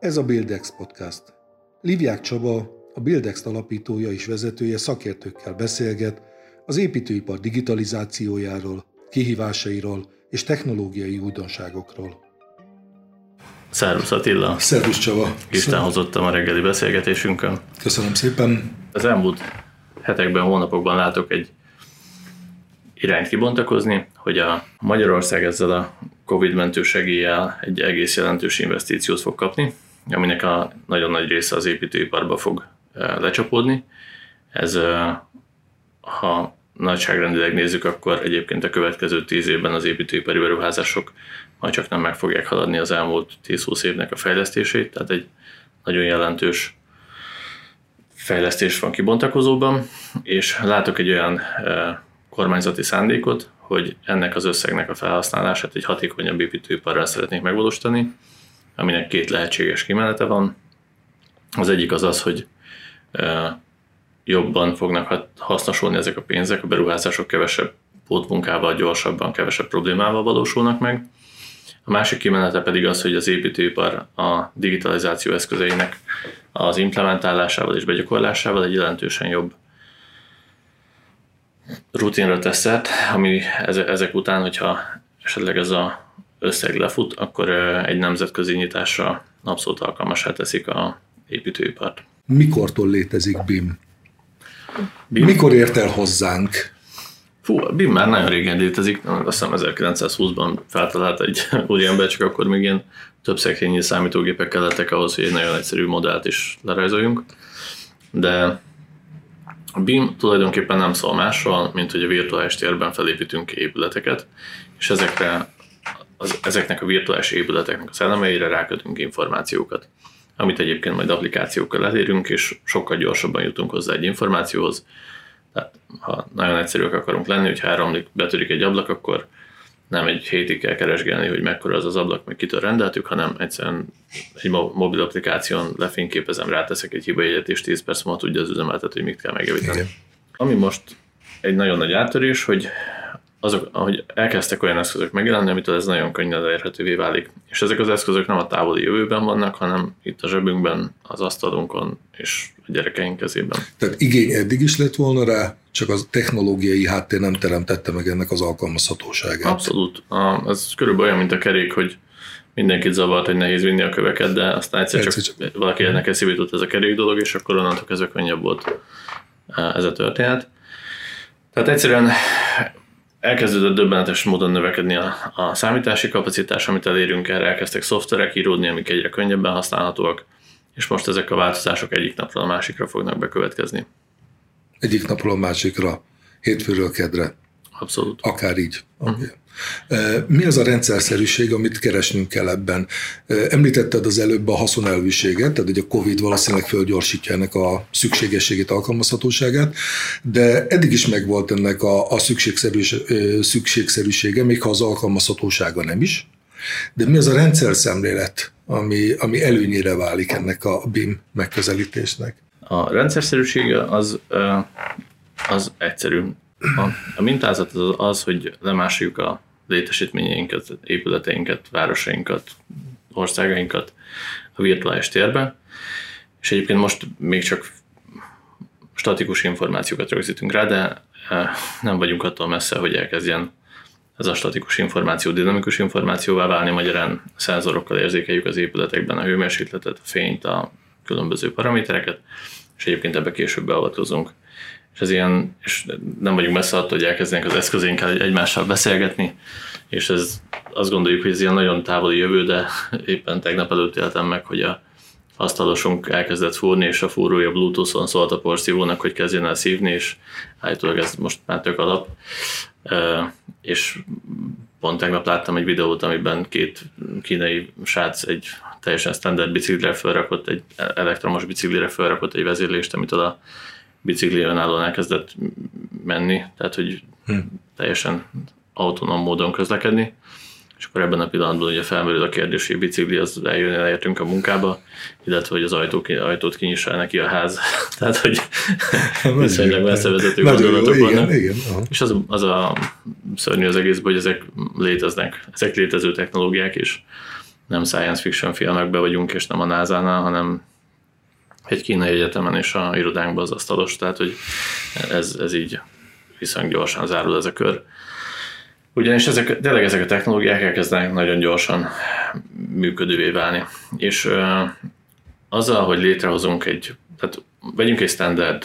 Ez a Buildex Podcast. Livják Csaba, a Buildex alapítója és vezetője szakértőkkel beszélget az építőipar digitalizációjáról, kihívásairól és technológiai újdonságokról. Szervusz Attila! Szervusz Csaba! Isten hozottam a reggeli beszélgetésünkön. Köszönöm szépen! Az elmúlt hetekben, hónapokban látok egy irányt kibontakozni, hogy a Magyarország ezzel a Covid mentő segéllyel egy egész jelentős investíciót fog kapni, aminek a nagyon nagy része az építőiparba fog lecsapódni. Ez, ha nagyságrendileg nézzük, akkor egyébként a következő tíz évben az építőipari beruházások majd csak nem meg fogják haladni az elmúlt 10-20 évnek a fejlesztését, tehát egy nagyon jelentős fejlesztés van kibontakozóban, és látok egy olyan kormányzati szándékot, hogy ennek az összegnek a felhasználását egy hatékonyabb építőiparral szeretnék megvalósítani, aminek két lehetséges kimenete van. Az egyik az az, hogy jobban fognak hasznosulni ezek a pénzek, a beruházások kevesebb pótmunkával, gyorsabban, kevesebb problémával valósulnak meg. A másik kimenete pedig az, hogy az építőipar a digitalizáció eszközeinek az implementálásával és begyakorlásával egy jelentősen jobb rutinra teszett, ami ezek után, hogyha esetleg ez a összeg lefut, akkor egy nemzetközi nyitásra abszolút alkalmasá teszik a építőipart. Mikortól létezik BIM? BIM? Mikor ért el hozzánk? Fú, a BIM már nagyon régen létezik, azt hiszem 1920-ban feltalált egy úriember, csak akkor még ilyen több szekrényi számítógépek kellettek ahhoz, hogy egy nagyon egyszerű modellt is lerajzoljunk. De a BIM tulajdonképpen nem szól másról, mint hogy a virtuális térben felépítünk épületeket, és ezekre, az, ezeknek a virtuális épületeknek az elemeire rákötünk információkat, amit egyébként majd applikációkkal elérünk, és sokkal gyorsabban jutunk hozzá egy információhoz. Tehát ha nagyon egyszerűek akarunk lenni, hogy áramlik, betörik egy ablak, akkor nem egy hétig kell keresgélni, hogy mekkora az az ablak, meg kitől rendeltük, hanem egyszerűen egy mobil applikáción lefényképezem, ráteszek egy hibajegyet, és 10 perc múlva tudja az üzemeltető, hogy mit kell megjavítani. Igen. Ami most egy nagyon nagy áttörés, hogy azok, ahogy elkezdtek olyan eszközök megjelenni, amitől ez nagyon könnyen elérhetővé válik. És ezek az eszközök nem a távoli jövőben vannak, hanem itt a zsebünkben, az asztalunkon és a gyerekeink kezében. Tehát igény eddig is lett volna rá, csak az technológiai háttér nem teremtette meg ennek az alkalmazhatóságát. Abszolút. Ez körülbelül olyan, mint a kerék, hogy mindenkit zavart, hogy nehéz vinni a köveket, de aztán egyszer, egyszer csak, csak valaki ennek eszébe jutott ez a kerék dolog, és akkor onnantól kezdve könnyebb volt ez a történet. Tehát egyszerűen elkezdődött döbbenetes módon növekedni a, a számítási kapacitás, amit elérünk, erre elkezdtek szoftverek íródni, amik egyre könnyebben használhatóak, és most ezek a változások egyik napról a másikra fognak bekövetkezni. Egyik napról a másikra, hétfőről kedre. Abszolút. Akár így. Uh-huh. Mi az a rendszerszerűség, amit keresnünk kell ebben? Említetted az előbb a haszonelviséget, tehát hogy a COVID valószínűleg fölgyorsítja ennek a szükségességét, alkalmazhatóságát, de eddig is megvolt ennek a, a szükségszerűs, szükségszerűsége, még ha az alkalmazhatósága nem is. De mi az a rendszer szemlélet, ami, ami előnyére válik ennek a BIM megközelítésnek? A rendszerszerűsége az, az egyszerű. A, a mintázat az, az, hogy lemásoljuk a létesítményeinket, épületeinket, városainkat, országainkat a virtuális térbe, és egyébként most még csak statikus információkat rögzítünk rá, de nem vagyunk attól messze, hogy elkezdjen ez a statikus információ dinamikus információvá válni, magyarán szenzorokkal érzékeljük az épületekben a hőmérsékletet, a fényt, a különböző paramétereket, és egyébként ebbe később beavatkozunk. És ez ilyen, és nem vagyunk messze attól, hogy elkezdenek az eszközénkkel egymással beszélgetni, és ez azt gondoljuk, hogy ez ilyen nagyon távoli jövő, de éppen tegnap előtt éltem meg, hogy a asztalosunk elkezdett fúrni, és a fúrója Bluetooth-on szólt a porszívónak, hogy kezdjen el szívni, és állítólag ez most már tök alap. És pont tegnap láttam egy videót, amiben két kínai srác egy teljesen standard biciklire felrakott, egy elektromos biciklire felrakott egy vezérlést, amit a bicikli önállóan elkezdett menni, tehát hogy hm. teljesen autonóm módon közlekedni, és akkor ebben a pillanatban ugye felmerül a kérdés, hogy a bicikli az eljön, elértünk a munkába, illetve hogy az ajtó, ajtót kinyissa neki a ház. Tehát, hogy viszonylag messzevezető gondolatok jó, vannak. Igen, igen, és az, az a szörnyű az egészben, hogy ezek léteznek, ezek létező technológiák, és nem science fiction filmekbe vagyunk, és nem a NASA-nál, hanem egy kínai egyetemen és a irodánkban az asztalos, tehát hogy ez, ez így viszonylag gyorsan zárul ez a kör. Ugyanis ezek, tényleg ezek a technológiák elkezdenek nagyon gyorsan működővé válni. És uh, azzal, hogy létrehozunk egy, tehát vegyünk egy standard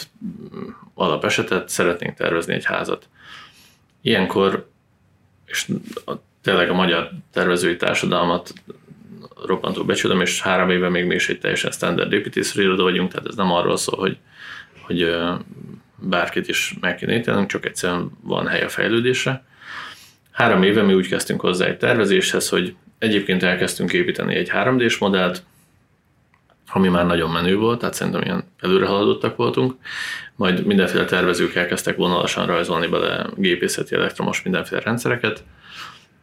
alapesetet, szeretnénk tervezni egy házat. Ilyenkor, és a, tényleg a magyar tervezői társadalmat roppantó becsülöm, és három éve még mi is egy teljesen standard építészről iroda vagyunk, tehát ez nem arról szól, hogy, hogy bárkit is meg kéne ítélnünk, csak egyszerűen van hely a fejlődésre. Három éve mi úgy kezdtünk hozzá egy tervezéshez, hogy egyébként elkezdtünk építeni egy 3D-s modellt, ami már nagyon menő volt, tehát szerintem ilyen előre haladottak voltunk. Majd mindenféle tervezők elkezdtek vonalasan rajzolni bele gépészeti elektromos mindenféle rendszereket,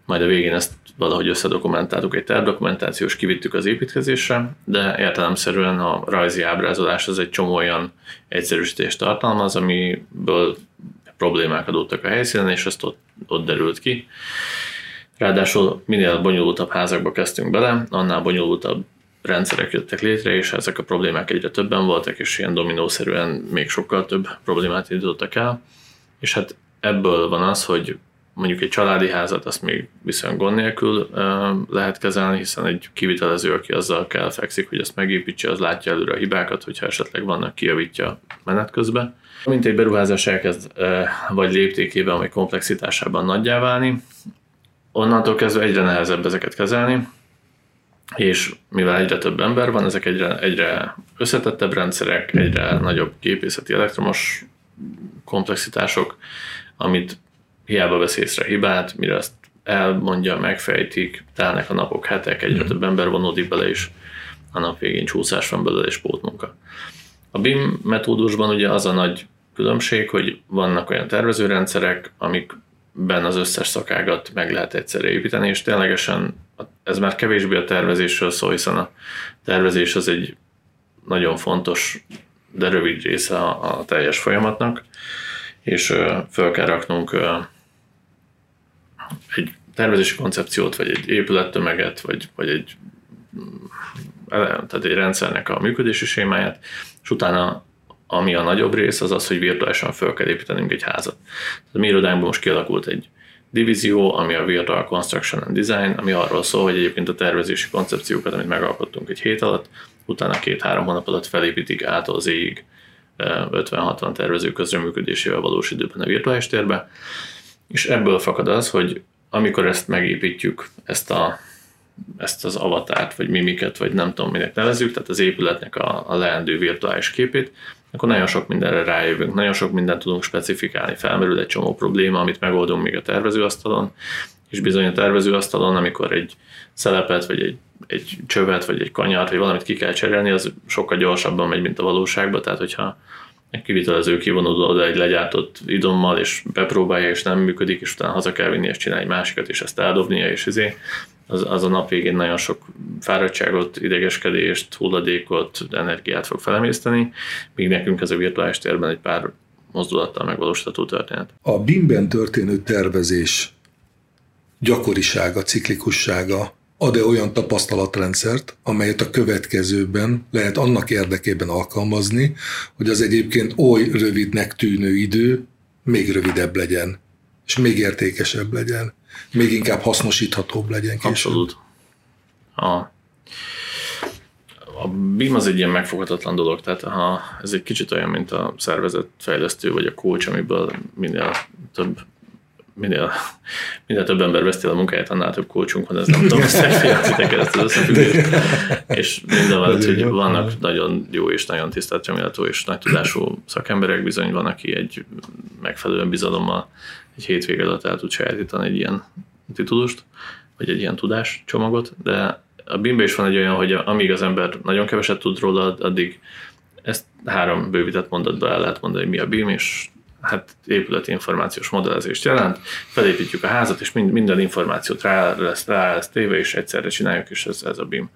majd a végén ezt valahogy összedokumentáltuk egy tervdokumentációs, kivittük az építkezésre, de értelemszerűen a rajzi ábrázolás az egy csomó olyan egyszerűsítést tartalmaz, amiből problémák adottak a helyszínen, és ezt ott, ott derült ki. Ráadásul minél bonyolultabb házakba kezdtünk bele, annál bonyolultabb rendszerek jöttek létre, és ezek a problémák egyre többen voltak, és ilyen dominószerűen még sokkal több problémát indítottak el. És hát ebből van az, hogy mondjuk egy családi házat azt még viszonylag gond nélkül lehet kezelni, hiszen egy kivitelező, aki azzal kell fekszik, hogy ezt megépítse, az látja előre a hibákat, hogyha esetleg vannak, kijavítja menet közben. Mint egy beruházás elkezd vagy léptékében, vagy komplexitásában nagyjá válni, onnantól kezdve egyre nehezebb ezeket kezelni, és mivel egyre több ember van, ezek egyre, egyre összetettebb rendszerek, egyre nagyobb gépészeti elektromos komplexitások, amit hiába vesz észre hibát, mire azt elmondja, megfejtik, telnek a napok, hetek, egyre mm. több ember vonódik bele, és a nap végén csúszás van belőle, és pótmunka. A BIM metódusban ugye az a nagy különbség, hogy vannak olyan tervezőrendszerek, amikben az összes szakágat meg lehet egyszerre építeni, és ténylegesen ez már kevésbé a tervezésről szól, hiszen a tervezés az egy nagyon fontos, de rövid része a, a teljes folyamatnak, és föl kell raknunk egy tervezési koncepciót, vagy egy épülettömeget, vagy, vagy egy, tehát egy rendszernek a működési sémáját, és utána ami a nagyobb rész, az az, hogy virtuálisan fel kell építenünk egy házat. Tehát a mi irodánkban most kialakult egy divízió, ami a Virtual Construction and Design, ami arról szól, hogy egyébként a tervezési koncepciókat, amit megalkottunk egy hét alatt, utána két-három hónap alatt felépítik az ég 50-60 tervező közreműködésével valós időben a virtuális térbe, és ebből fakad az, hogy amikor ezt megépítjük, ezt, a, ezt az avatárt, vagy mimiket, vagy nem tudom, minek nevezzük, tehát az épületnek a, a leendő virtuális képét, akkor nagyon sok mindenre rájövünk, nagyon sok mindent tudunk specifikálni, felmerül egy csomó probléma, amit megoldunk még a tervezőasztalon, és bizony a tervezőasztalon, amikor egy szelepet, vagy egy, egy csövet, vagy egy kanyart, vagy valamit ki kell cserélni, az sokkal gyorsabban megy, mint a valóságban, tehát hogyha egy kivitelező kivonul oda egy legyártott idommal, és bepróbálja, és nem működik, és utána haza kell vinni, és csinálni másikat, és ezt eldobnia, és izé, az, az a nap végén nagyon sok fáradtságot, idegeskedést, hulladékot, energiát fog felemészteni, míg nekünk ez a virtuális térben egy pár mozdulattal megvalósítható történet. A BIM-ben történő tervezés gyakorisága, ciklikussága ad-e olyan tapasztalatrendszert, amelyet a következőben lehet annak érdekében alkalmazni, hogy az egyébként oly rövidnek tűnő idő még rövidebb legyen, és még értékesebb legyen, még inkább hasznosíthatóbb legyen. Abszolút. A, a BIM az egy ilyen megfoghatatlan dolog, tehát ha ez egy kicsit olyan, mint a szervezetfejlesztő vagy a coach, amiből minél több minél, minél több ember veszti a munkáját, annál több coachunk van, ez nem tudom, megfigyeltitek ezt az összefüggést. És minden mellett, hogy vannak nagyon jó és nagyon tisztelt remélhető és nagy tudású szakemberek, bizony van, aki egy megfelelően bizalommal egy hétvége alatt el tud sajátítani egy ilyen titulust, vagy egy ilyen tudáscsomagot, de a bim is van egy olyan, hogy amíg az ember nagyon keveset tud róla, addig ezt három bővített mondatba el lehet mondani, hogy mi a BIM, és hát épületi információs modellezést jelent, felépítjük a házat, és mind, minden információt rá lesz, rá lesz téve, és egyszerre csináljuk, és ez, ez a BIM.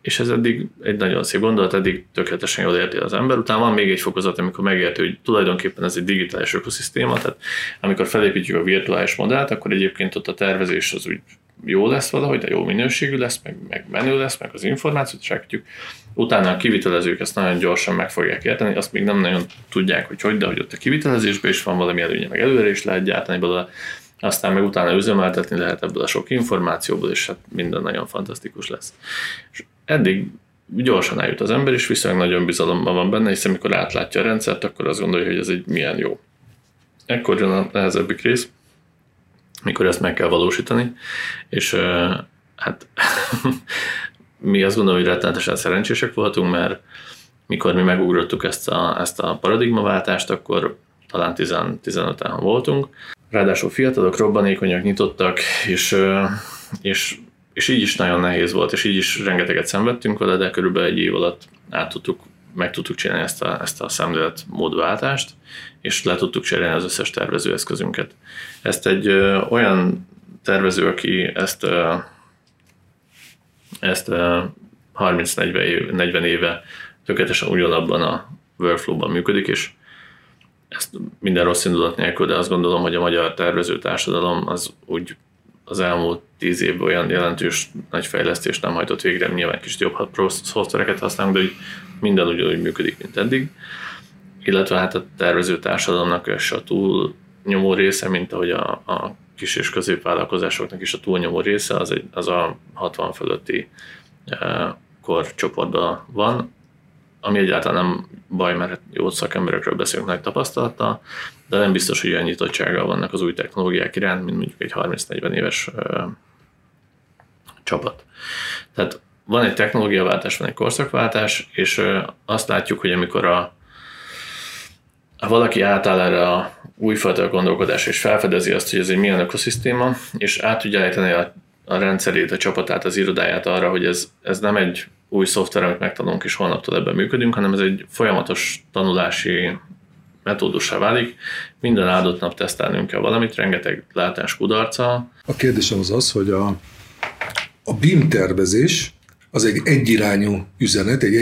És ez eddig egy nagyon szép gondolat, eddig tökéletesen jól érti az ember. Utána van még egy fokozat, amikor megérti, hogy tulajdonképpen ez egy digitális ökoszisztéma, tehát amikor felépítjük a virtuális modellt, akkor egyébként ott a tervezés az úgy jó lesz valahogy, de jó minőségű lesz, meg, meg menő lesz, meg az információt segítjük. Utána a kivitelezők ezt nagyon gyorsan meg fogják érteni, azt még nem nagyon tudják, hogy hogy, de hogy ott a kivitelezésben is van valami előnye, meg előre is lehet gyártani belőle, aztán meg utána üzemeltetni lehet ebből a sok információból, és hát minden nagyon fantasztikus lesz. És eddig gyorsan eljut az ember, és viszonylag nagyon bizalomban van benne, hiszen amikor átlátja a rendszert, akkor azt gondolja, hogy ez egy milyen jó. Ekkor jön a nehezebbik rész, mikor ezt meg kell valósítani, és hát mi azt gondolom, hogy rettenetesen szerencsések voltunk, mert mikor mi megugrottuk ezt a, ezt a paradigmaváltást, akkor talán 15-en voltunk. Ráadásul fiatalok, robbanékonyak, nyitottak, és, és, és így is nagyon nehéz volt, és így is rengeteget szenvedtünk vele, de körülbelül egy év alatt át tudtuk, meg tudtuk csinálni ezt a, ezt a szemlélet módváltást, és le tudtuk cserélni az összes tervezőeszközünket. Ezt egy ö, olyan tervező, aki ezt ö, ezt 30-40 év, 40 éve tökéletesen ugyanabban a workflow-ban működik, és ezt minden rossz indulat nélkül, de azt gondolom, hogy a magyar tervező társadalom az úgy az elmúlt tíz évben olyan jelentős nagy fejlesztést nem hajtott végre, nyilván kicsit jobb szoftvereket használunk, de úgy minden ugyanúgy működik, mint eddig. Illetve hát a tervező társadalomnak és a túl nyomó része, mint ahogy a, a kis és középvállalkozásoknak is a túlnyomó része, az, egy, az a 60 fölötti e, korcsoportban van, ami egyáltalán nem baj, mert jó szakemberekről beszélünk nagy tapasztalattal, de nem biztos, hogy olyan nyitottsággal vannak az új technológiák iránt, mint mondjuk egy 30-40 éves ö, e, csapat. Tehát van egy technológiaváltás, van egy korszakváltás, és ö, e, azt látjuk, hogy amikor a, ha valaki átáll erre a újfajta gondolkodás, és felfedezi azt, hogy ez egy milyen ökoszisztéma, és át tudja állítani a, a rendszerét, a csapatát, az irodáját arra, hogy ez, ez nem egy új szoftver, amit megtanulunk, és holnaptól ebben működünk, hanem ez egy folyamatos tanulási metódussá válik. Minden áldott nap tesztelnünk kell valamit, rengeteg látás kudarca. A kérdésem az az, hogy a, a BIM tervezés az egy egyirányú üzenet, egy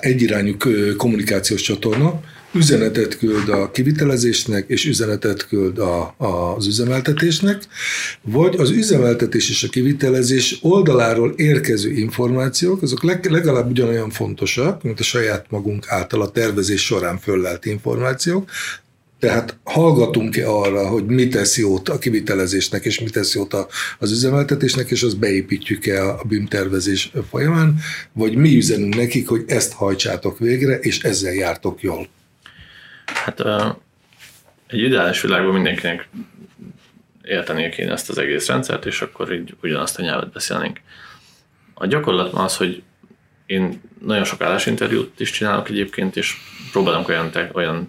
egyirányú kommunikációs csatorna, üzenetet küld a kivitelezésnek, és üzenetet küld a, a, az üzemeltetésnek, vagy az üzemeltetés és a kivitelezés oldaláról érkező információk, azok leg, legalább ugyanolyan fontosak, mint a saját magunk által a tervezés során föllelt információk, tehát hallgatunk-e arra, hogy mi tesz jót a kivitelezésnek, és mi tesz jót az üzemeltetésnek, és azt beépítjük-e a BIM tervezés folyamán, vagy mi üzenünk nekik, hogy ezt hajtsátok végre, és ezzel jártok jól. Hát egy ideális világban mindenkinek értenie kéne ezt az egész rendszert, és akkor így ugyanazt a nyelvet beszélnénk. A gyakorlatban az, hogy én nagyon sok állásinterjút is csinálok egyébként, és próbálunk olyan, olyan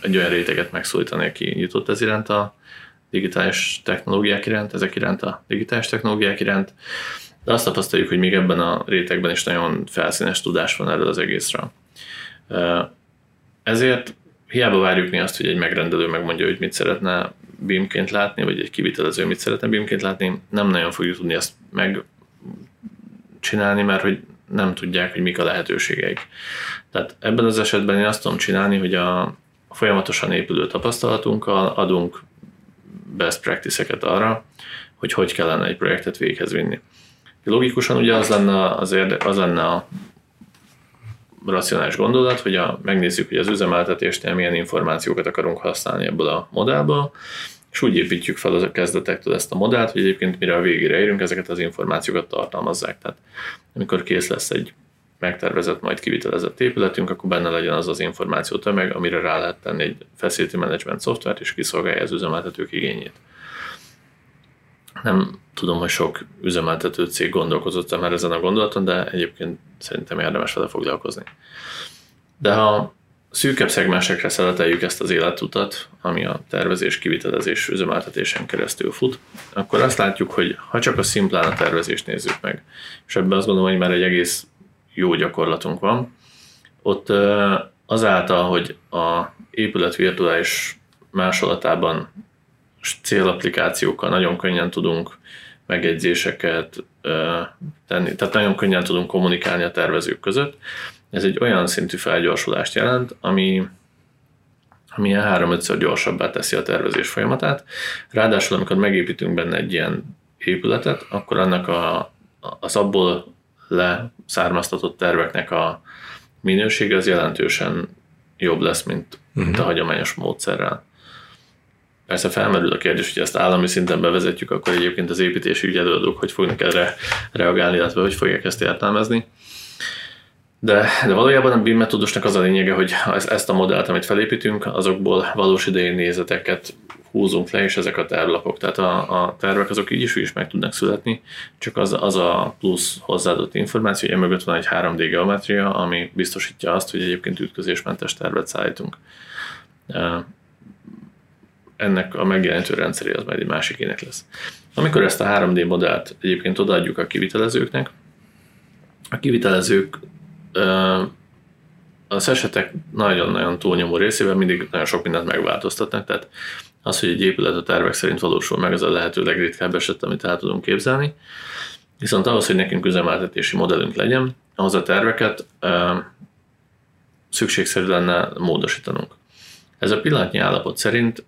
egy olyan réteget megszólítani, aki nyitott ez iránt a digitális technológiák iránt, ezek iránt a digitális technológiák iránt, de azt tapasztaljuk, hogy még ebben a rétegben is nagyon felszínes tudás van erről az egészről. Ezért hiába várjuk mi azt, hogy egy megrendelő megmondja, hogy mit szeretne beamként látni, vagy egy kivitelező mit szeretne beamként látni, nem nagyon fogjuk tudni ezt megcsinálni, mert hogy nem tudják, hogy mik a lehetőségeik. Tehát ebben az esetben én azt tudom csinálni, hogy a folyamatosan épülő tapasztalatunkkal adunk best practice-eket arra, hogy hogy kellene egy projektet véghez vinni. Logikusan ugye az lenne, az, érde, az lenne a racionális gondolat, hogy a, megnézzük, hogy az üzemeltetésnél milyen információkat akarunk használni ebből a modellből, és úgy építjük fel az a kezdetektől ezt a modellt, hogy egyébként mire a végére érünk, ezeket az információkat tartalmazzák. Tehát amikor kész lesz egy megtervezett, majd kivitelezett épületünk, akkor benne legyen az az információ tömeg, amire rá lehet tenni egy facility management szoftvert, és kiszolgálja az üzemeltetők igényét. Nem tudom, hogy sok üzemeltető cég gondolkozott már ezen a gondolaton, de egyébként szerintem érdemes vele foglalkozni. De ha szűkebb szegmensekre szeleteljük ezt az életutat, ami a tervezés, kivitelezés, üzemeltetésen keresztül fut, akkor azt látjuk, hogy ha csak a szimplán a tervezést nézzük meg, és ebben azt gondolom, hogy már egy egész jó gyakorlatunk van, ott azáltal, hogy a épület virtuális másolatában célapplikációkkal nagyon könnyen tudunk megjegyzéseket tenni, tehát nagyon könnyen tudunk kommunikálni a tervezők között. Ez egy olyan szintű felgyorsulást jelent, ami, ami három-ötször gyorsabbá teszi a tervezés folyamatát. Ráadásul, amikor megépítünk benne egy ilyen épületet, akkor annak a, az abból leszármaztatott terveknek a minősége az jelentősen jobb lesz, mint, uh-huh. mint a mhm. hagyományos módszerrel. Persze felmerül a kérdés, hogy ezt állami szinten bevezetjük, akkor egyébként az építési ügyelőadók hogy fognak erre reagálni, illetve hogy fogják ezt értelmezni. De, de valójában a BIM metódusnak az a lényege, hogy ezt a modellt, amit felépítünk, azokból valós idején nézeteket húzunk le, és ezek a tervlapok. Tehát a, a tervek azok így is, is meg tudnak születni, csak az, az a plusz hozzáadott információ, hogy emögött van egy 3D geometria, ami biztosítja azt, hogy egyébként ütközésmentes tervet szállítunk. Ennek a megjelenítő rendszeré az majd egy másik ének lesz. Amikor ezt a 3D modellt egyébként odaadjuk a kivitelezőknek, a kivitelezők az esetek nagyon-nagyon túlnyomó részében mindig nagyon sok mindent megváltoztatnak, tehát az, hogy egy épület a tervek szerint valósul meg, az a lehető legritkább eset, amit el tudunk képzelni. Viszont ahhoz, hogy nekünk üzemeltetési modellünk legyen, ahhoz a terveket szükségszerű lenne módosítanunk. Ez a pillanatnyi állapot szerint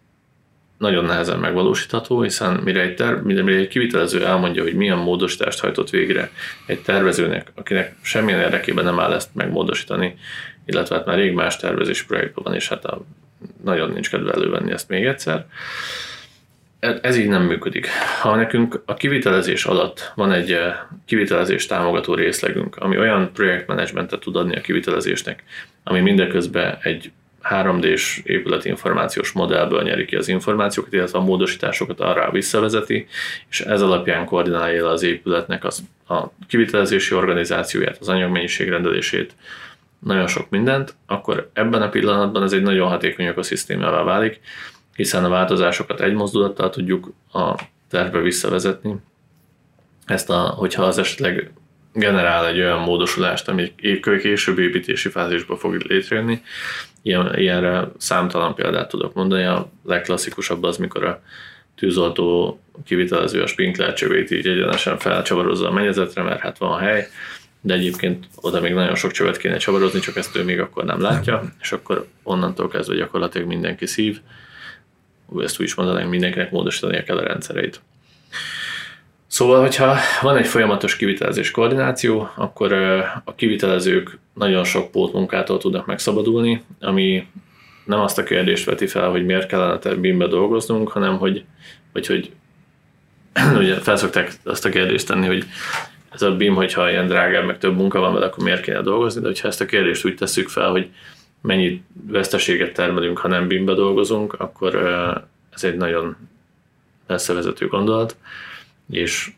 nagyon nehezen megvalósítható, hiszen mire egy, terv, mire egy kivitelező elmondja, hogy milyen módosítást hajtott végre egy tervezőnek, akinek semmilyen érdekében nem áll ezt megmódosítani, illetve hát már rég más tervezési projektben van, és hát a, nagyon nincs kedve elővenni ezt még egyszer. Ez így nem működik. Ha nekünk a kivitelezés alatt van egy eh, kivitelezés támogató részlegünk, ami olyan projektmenedzsmentet tud adni a kivitelezésnek, ami mindeközben egy 3D-s épületinformációs modellből nyeri ki az információkat, illetve a módosításokat arra visszavezeti, és ez alapján koordinálja az épületnek az, a kivitelezési organizációját, az anyagmennyiségrendelését, nagyon sok mindent, akkor ebben a pillanatban ez egy nagyon hatékony ökoszisztémává válik, hiszen a változásokat egy mozdulattal tudjuk a tervbe visszavezetni. Ezt, a, hogyha az esetleg generál egy olyan módosulást, ami később építési fázisba fog létrejönni. Ilyen, ilyenre számtalan példát tudok mondani. A legklasszikusabb az, mikor a tűzoltó kivitelező a sprinkler csövét így egyenesen felcsavarozza a mennyezetre, mert hát van hely, de egyébként oda még nagyon sok csövet kéne csavarozni, csak ezt ő még akkor nem látja, és akkor onnantól kezdve gyakorlatilag mindenki szív, ezt úgy is mondanánk, mindenkinek módosítania kell a rendszereit. Szóval, hogyha van egy folyamatos kivitelezés koordináció, akkor a kivitelezők nagyon sok pótmunkától tudnak megszabadulni, ami nem azt a kérdést veti fel, hogy miért kellene te BIM-be dolgoznunk, hanem hogy, vagy hogy ugye felszokták azt a kérdést tenni, hogy ez a BIM, hogyha ilyen drágább, meg több munka van vele, akkor miért kéne dolgozni, de hogyha ezt a kérdést úgy tesszük fel, hogy mennyi veszteséget termelünk, ha nem BIM-be dolgozunk, akkor ez egy nagyon vezető gondolat és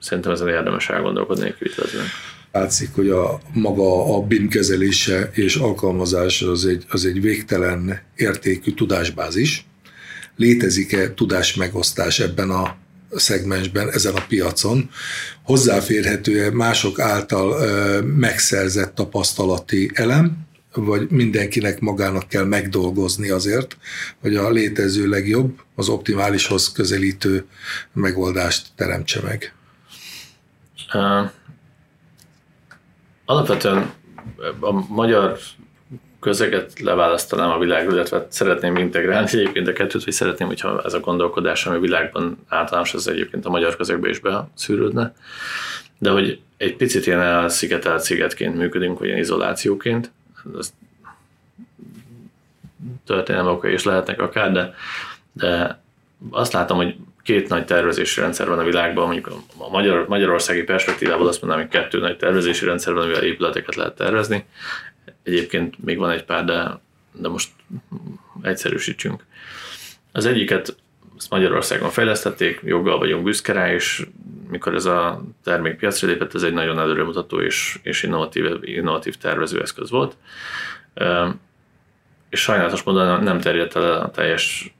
szerintem ezen érdemes elgondolkodni egy kivitelezőnek. Látszik, hogy a maga a BIM kezelése és alkalmazása az egy, az egy végtelen értékű tudásbázis. Létezik-e tudásmegosztás ebben a szegmensben, ezen a piacon? Hozzáférhető-e mások által megszerzett tapasztalati elem, vagy mindenkinek magának kell megdolgozni azért, hogy a létező legjobb, az optimálishoz közelítő megoldást teremtse meg? Uh, alapvetően a magyar közeget leválasztanám a világról, illetve szeretném integrálni egyébként a kettőt, hogy szeretném, hogyha ez a gondolkodás, ami világban általános, az egyébként a magyar közegbe is beszűrődne, de hogy egy picit ilyen elszigetelt szigetként működünk, vagy ilyen izolációként, ez történelmi okai is lehetnek akár, de, de azt látom, hogy két nagy tervezési rendszer van a világban, mondjuk a Magyar, magyarországi perspektívából azt mondanám, hogy kettő nagy tervezési rendszer van, amivel épületeket lehet tervezni. Egyébként még van egy pár, de, de most egyszerűsítsünk. Az egyiket ezt Magyarországon fejlesztették, joggal vagyunk büszke rá, és mikor ez a termék piacra lépett, ez egy nagyon előremutató és, és innovatív, innovatív tervezőeszköz volt. És sajnálatos módon nem terjedt el a teljes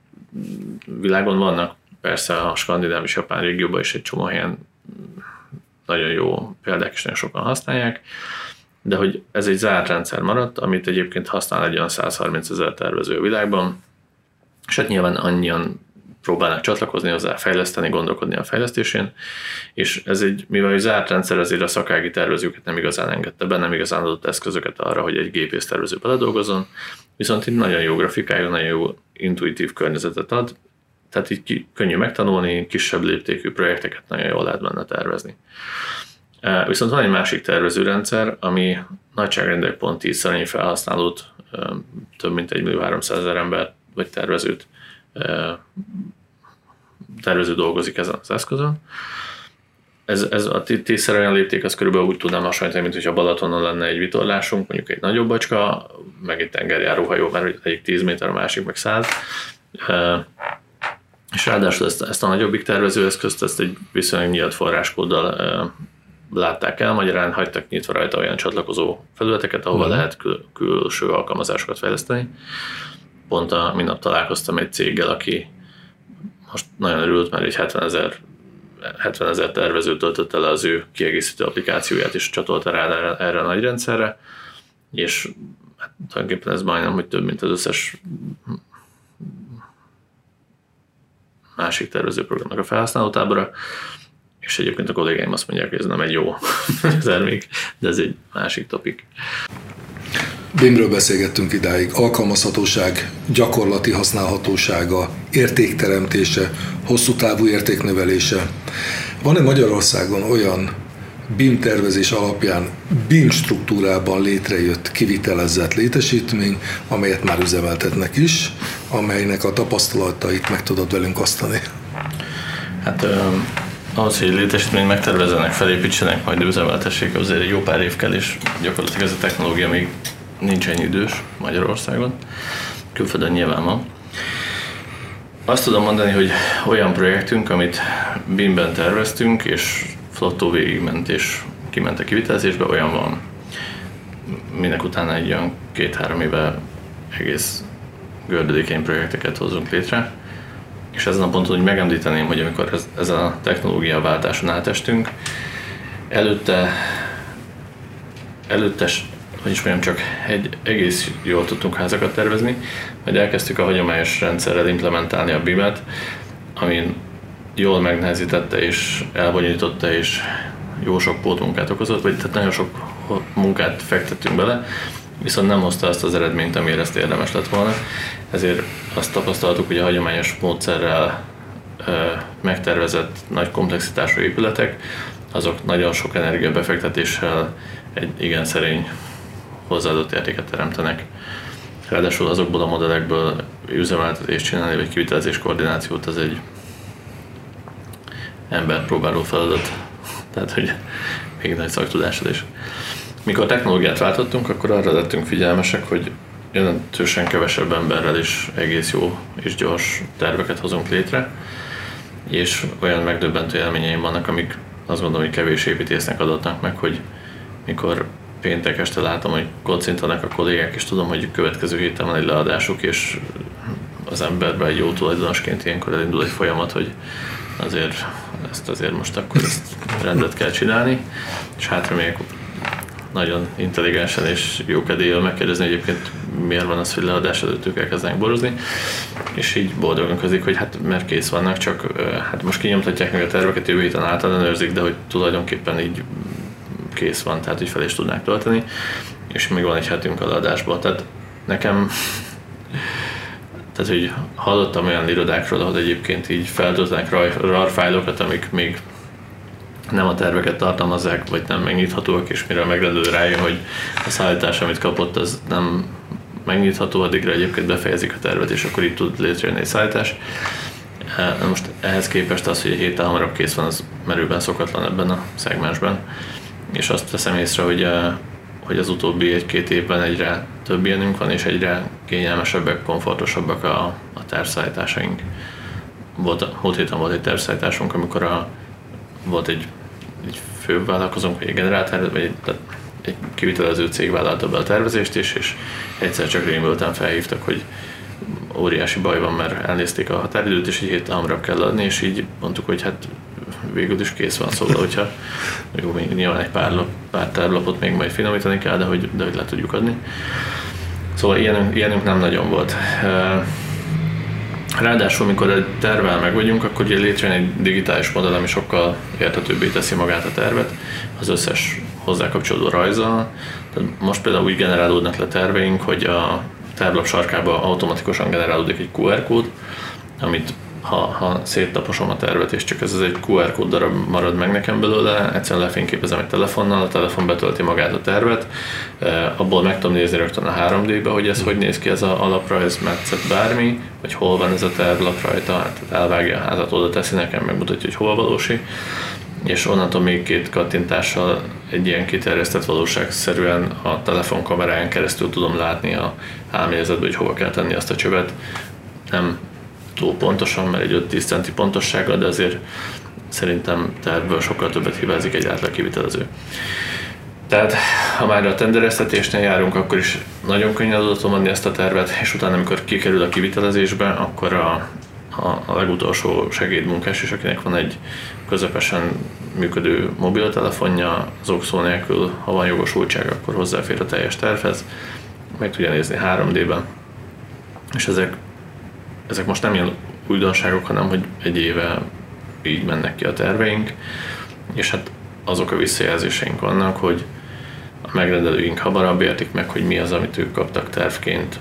világon. Vannak persze a skandináv és japán régióban is egy csomó helyen nagyon jó példák is nagyon sokan használják, de hogy ez egy zárt rendszer maradt, amit egyébként használ egy olyan 130 ezer tervező világban, és hát nyilván annyian próbálnak csatlakozni hozzá, fejleszteni, gondolkodni a fejlesztésén, és ez egy, mivel egy zárt rendszer, ezért a szakági tervezőket nem igazán engedte be, nem igazán adott eszközöket arra, hogy egy gépész tervező beledolgozzon, viszont itt nagyon jó grafikájú, nagyon jó intuitív környezetet ad, tehát így könnyű megtanulni, kisebb léptékű projekteket nagyon jól lehet benne tervezni. Viszont van egy másik tervezőrendszer, ami nagyságrendek pont 10 annyi felhasználót, több mint 1 millió 300 ezer ember vagy tervezőt tervező dolgozik ezen az eszközön. Ez, ez a tízszer olyan lépték, az körülbelül úgy tudnám hasonlítani, mint hogyha Balatonon lenne egy vitorlásunk, mondjuk egy nagyobb bacska, meg egy tengerjáróhajó, mert egyik 10 méter, a másik meg 100. És ráadásul ezt, ezt a nagyobbik tervezőeszközt, ezt egy viszonylag nyílt forráskóddal látták el, magyarán hagytak nyitva rajta olyan csatlakozó felületeket, ahova uh-huh. lehet kül- külső alkalmazásokat fejleszteni. Pont a minap találkoztam egy céggel, aki most nagyon örült, mert egy 70 ezer 70 ezer tervező töltötte le az ő kiegészítő applikációját, és csatolta rá erre, erre a nagy rendszerre, és hát, tulajdonképpen ez majdnem, hogy több, mint az összes másik tervezőprogramnak a felhasználótábora, és egyébként a kollégáim azt mondják, hogy ez nem egy jó termék, de ez egy másik topik. BIM-ről beszélgettünk idáig. Alkalmazhatóság, gyakorlati használhatósága, értékteremtése, hosszú távú értéknövelése. Van-e Magyarországon olyan BIM tervezés alapján BIM struktúrában létrejött, kivitelezett létesítmény, amelyet már üzemeltetnek is, amelynek a tapasztalatait meg tudod velünk osztani? Hát ahhoz, hogy létesítményt megtervezzenek, felépítsenek, majd üzemeltessék, azért egy jó pár év kell, és gyakorlatilag ez a technológia még nincs ennyi idős Magyarországon. Külföldön nyilván van. Azt tudom mondani, hogy olyan projektünk, amit BIM-ben terveztünk, és flottó végigment, és kiment a kivitelezésbe, olyan van. Minek utána egy olyan két-három éve egész gördülékeny projekteket hozunk létre és ezen a ponton hogy megemlíteném, hogy amikor ez, ez a technológia váltáson átestünk, előtte, előtte hogy is mondjam, csak egy egész jól tudtunk házakat tervezni, majd elkezdtük a hagyományos rendszerrel implementálni a BIM-et, amin jól megnehezítette és elbonyolította és jó sok pótmunkát okozott, vagy tehát nagyon sok munkát fektettünk bele, viszont nem hozta azt az eredményt, amire ezt érdemes lett volna. Ezért azt tapasztaltuk, hogy a hagyományos módszerrel megtervezett nagy komplexitású épületek, azok nagyon sok energiabefektetéssel egy igen szerény hozzáadott értéket teremtenek. Ráadásul azokból a modellekből üzemeltetést csinálni, vagy kivitelezés koordinációt, az egy ember próbáló feladat. Tehát, hogy még nagy szaktudással is. Mikor technológiát váltottunk, akkor arra lettünk figyelmesek, hogy jelentősen kevesebb emberrel is egész jó és gyors terveket hozunk létre, és olyan megdöbbentő élményeim vannak, amik azt gondolom, hogy kevés építésznek adatnak meg, hogy mikor péntek este látom, hogy kocintanak a kollégák, és tudom, hogy következő héten van egy leadásuk, és az emberben egy jó tulajdonosként ilyenkor elindul egy folyamat, hogy azért ezt azért most akkor ezt rendet kell csinálni, és hátra még nagyon intelligensen és jókedélyel megkérdezni egyébként miért van az, hogy leadás előtt ők elkezdenek borozni, és így boldogan közik, hogy hát mert kész vannak, csak hát most kinyomtatják meg a terveket, jövő héten általánőrzik, de hogy tulajdonképpen így kész van, tehát hogy fel is tudnák tölteni, és még van egy hetünk a leadásban. Tehát nekem tehát, hogy hallottam olyan irodákról, ahol egyébként így feltöltenek RAR fájlokat, amik még nem a terveket tartalmazzák, vagy nem megnyithatóak, és mire a megrendelő rájön, hogy a szállítás, amit kapott, az nem megnyitható, addigra egyébként befejezik a tervet, és akkor itt tud létrejönni egy szállítás. Na most ehhez képest az, hogy egy héttel hamarabb kész van, az merőben szokatlan ebben a szegmensben. És azt teszem észre, hogy, hogy az utóbbi egy-két évben egyre több ilyenünk van, és egyre kényelmesebbek, komfortosabbak a, a tervszállításaink. Volt, múlt héten volt egy tervszállításunk, amikor a, volt egy, egy fővállalkozónk, vagy egy generáltár, vagy egy, egy kivitelező cég vállalta be a tervezést is, és egyszer csak rémülten felhívtak, hogy óriási baj van, mert elnézték a határidőt, és egy héttel hamarabb kell adni, és így mondtuk, hogy hát végül is kész van, szóval, hogyha jó, még nyilván egy pár, lap, pár tárlapot még majd finomítani kell, de hogy, de hogy le tudjuk adni. Szóval ilyenünk, ilyenünk nem nagyon volt. Ráadásul, amikor egy tervel meg vagyunk, akkor ugye létrejön egy digitális modell, ami sokkal értetőbbé teszi magát a tervet, az összes hozzá kapcsolódó rajzzal. Tehát most például úgy generálódnak le terveink, hogy a tervlap sarkába automatikusan generálódik egy QR kód, amit ha, ha széttaposom a tervet, és csak ez az egy QR kód darab marad meg nekem belőle, egyszerűen lefényképezem egy telefonnal, a telefon betölti magát a tervet, abból meg tudom nézni rögtön a 3D-be, hogy ez hogy néz ki ez a alaprajz, metszet bármi, vagy hol van ez a tervlap rajta, tehát elvágja a házat, oda teszi nekem, megmutatja, hogy hol valósi és onnantól még két kattintással egy ilyen kiterjesztett valóságszerűen a telefon kameráján keresztül tudom látni a álméletbe, hogy hova kell tenni azt a csövet. Nem túl pontosan, mert egy 5-10 centi pontossággal, de azért szerintem tervből sokkal többet hibázik egy átlag kivitelező. Tehát ha már a tendereztetésnél járunk, akkor is nagyon könnyen adatom adni ezt a tervet, és utána, amikor kikerül a kivitelezésbe, akkor a, a, a legutolsó segédmunkás is, akinek van egy közepesen működő mobiltelefonja, az szó nélkül, ha van jogosultság, akkor hozzáfér a teljes tervhez, meg tudja nézni 3D-ben. És ezek, ezek most nem ilyen újdonságok, hanem hogy egy éve így mennek ki a terveink, és hát azok a visszajelzéseink vannak, hogy a megrendelőink hamarabb értik meg, hogy mi az, amit ők kaptak tervként.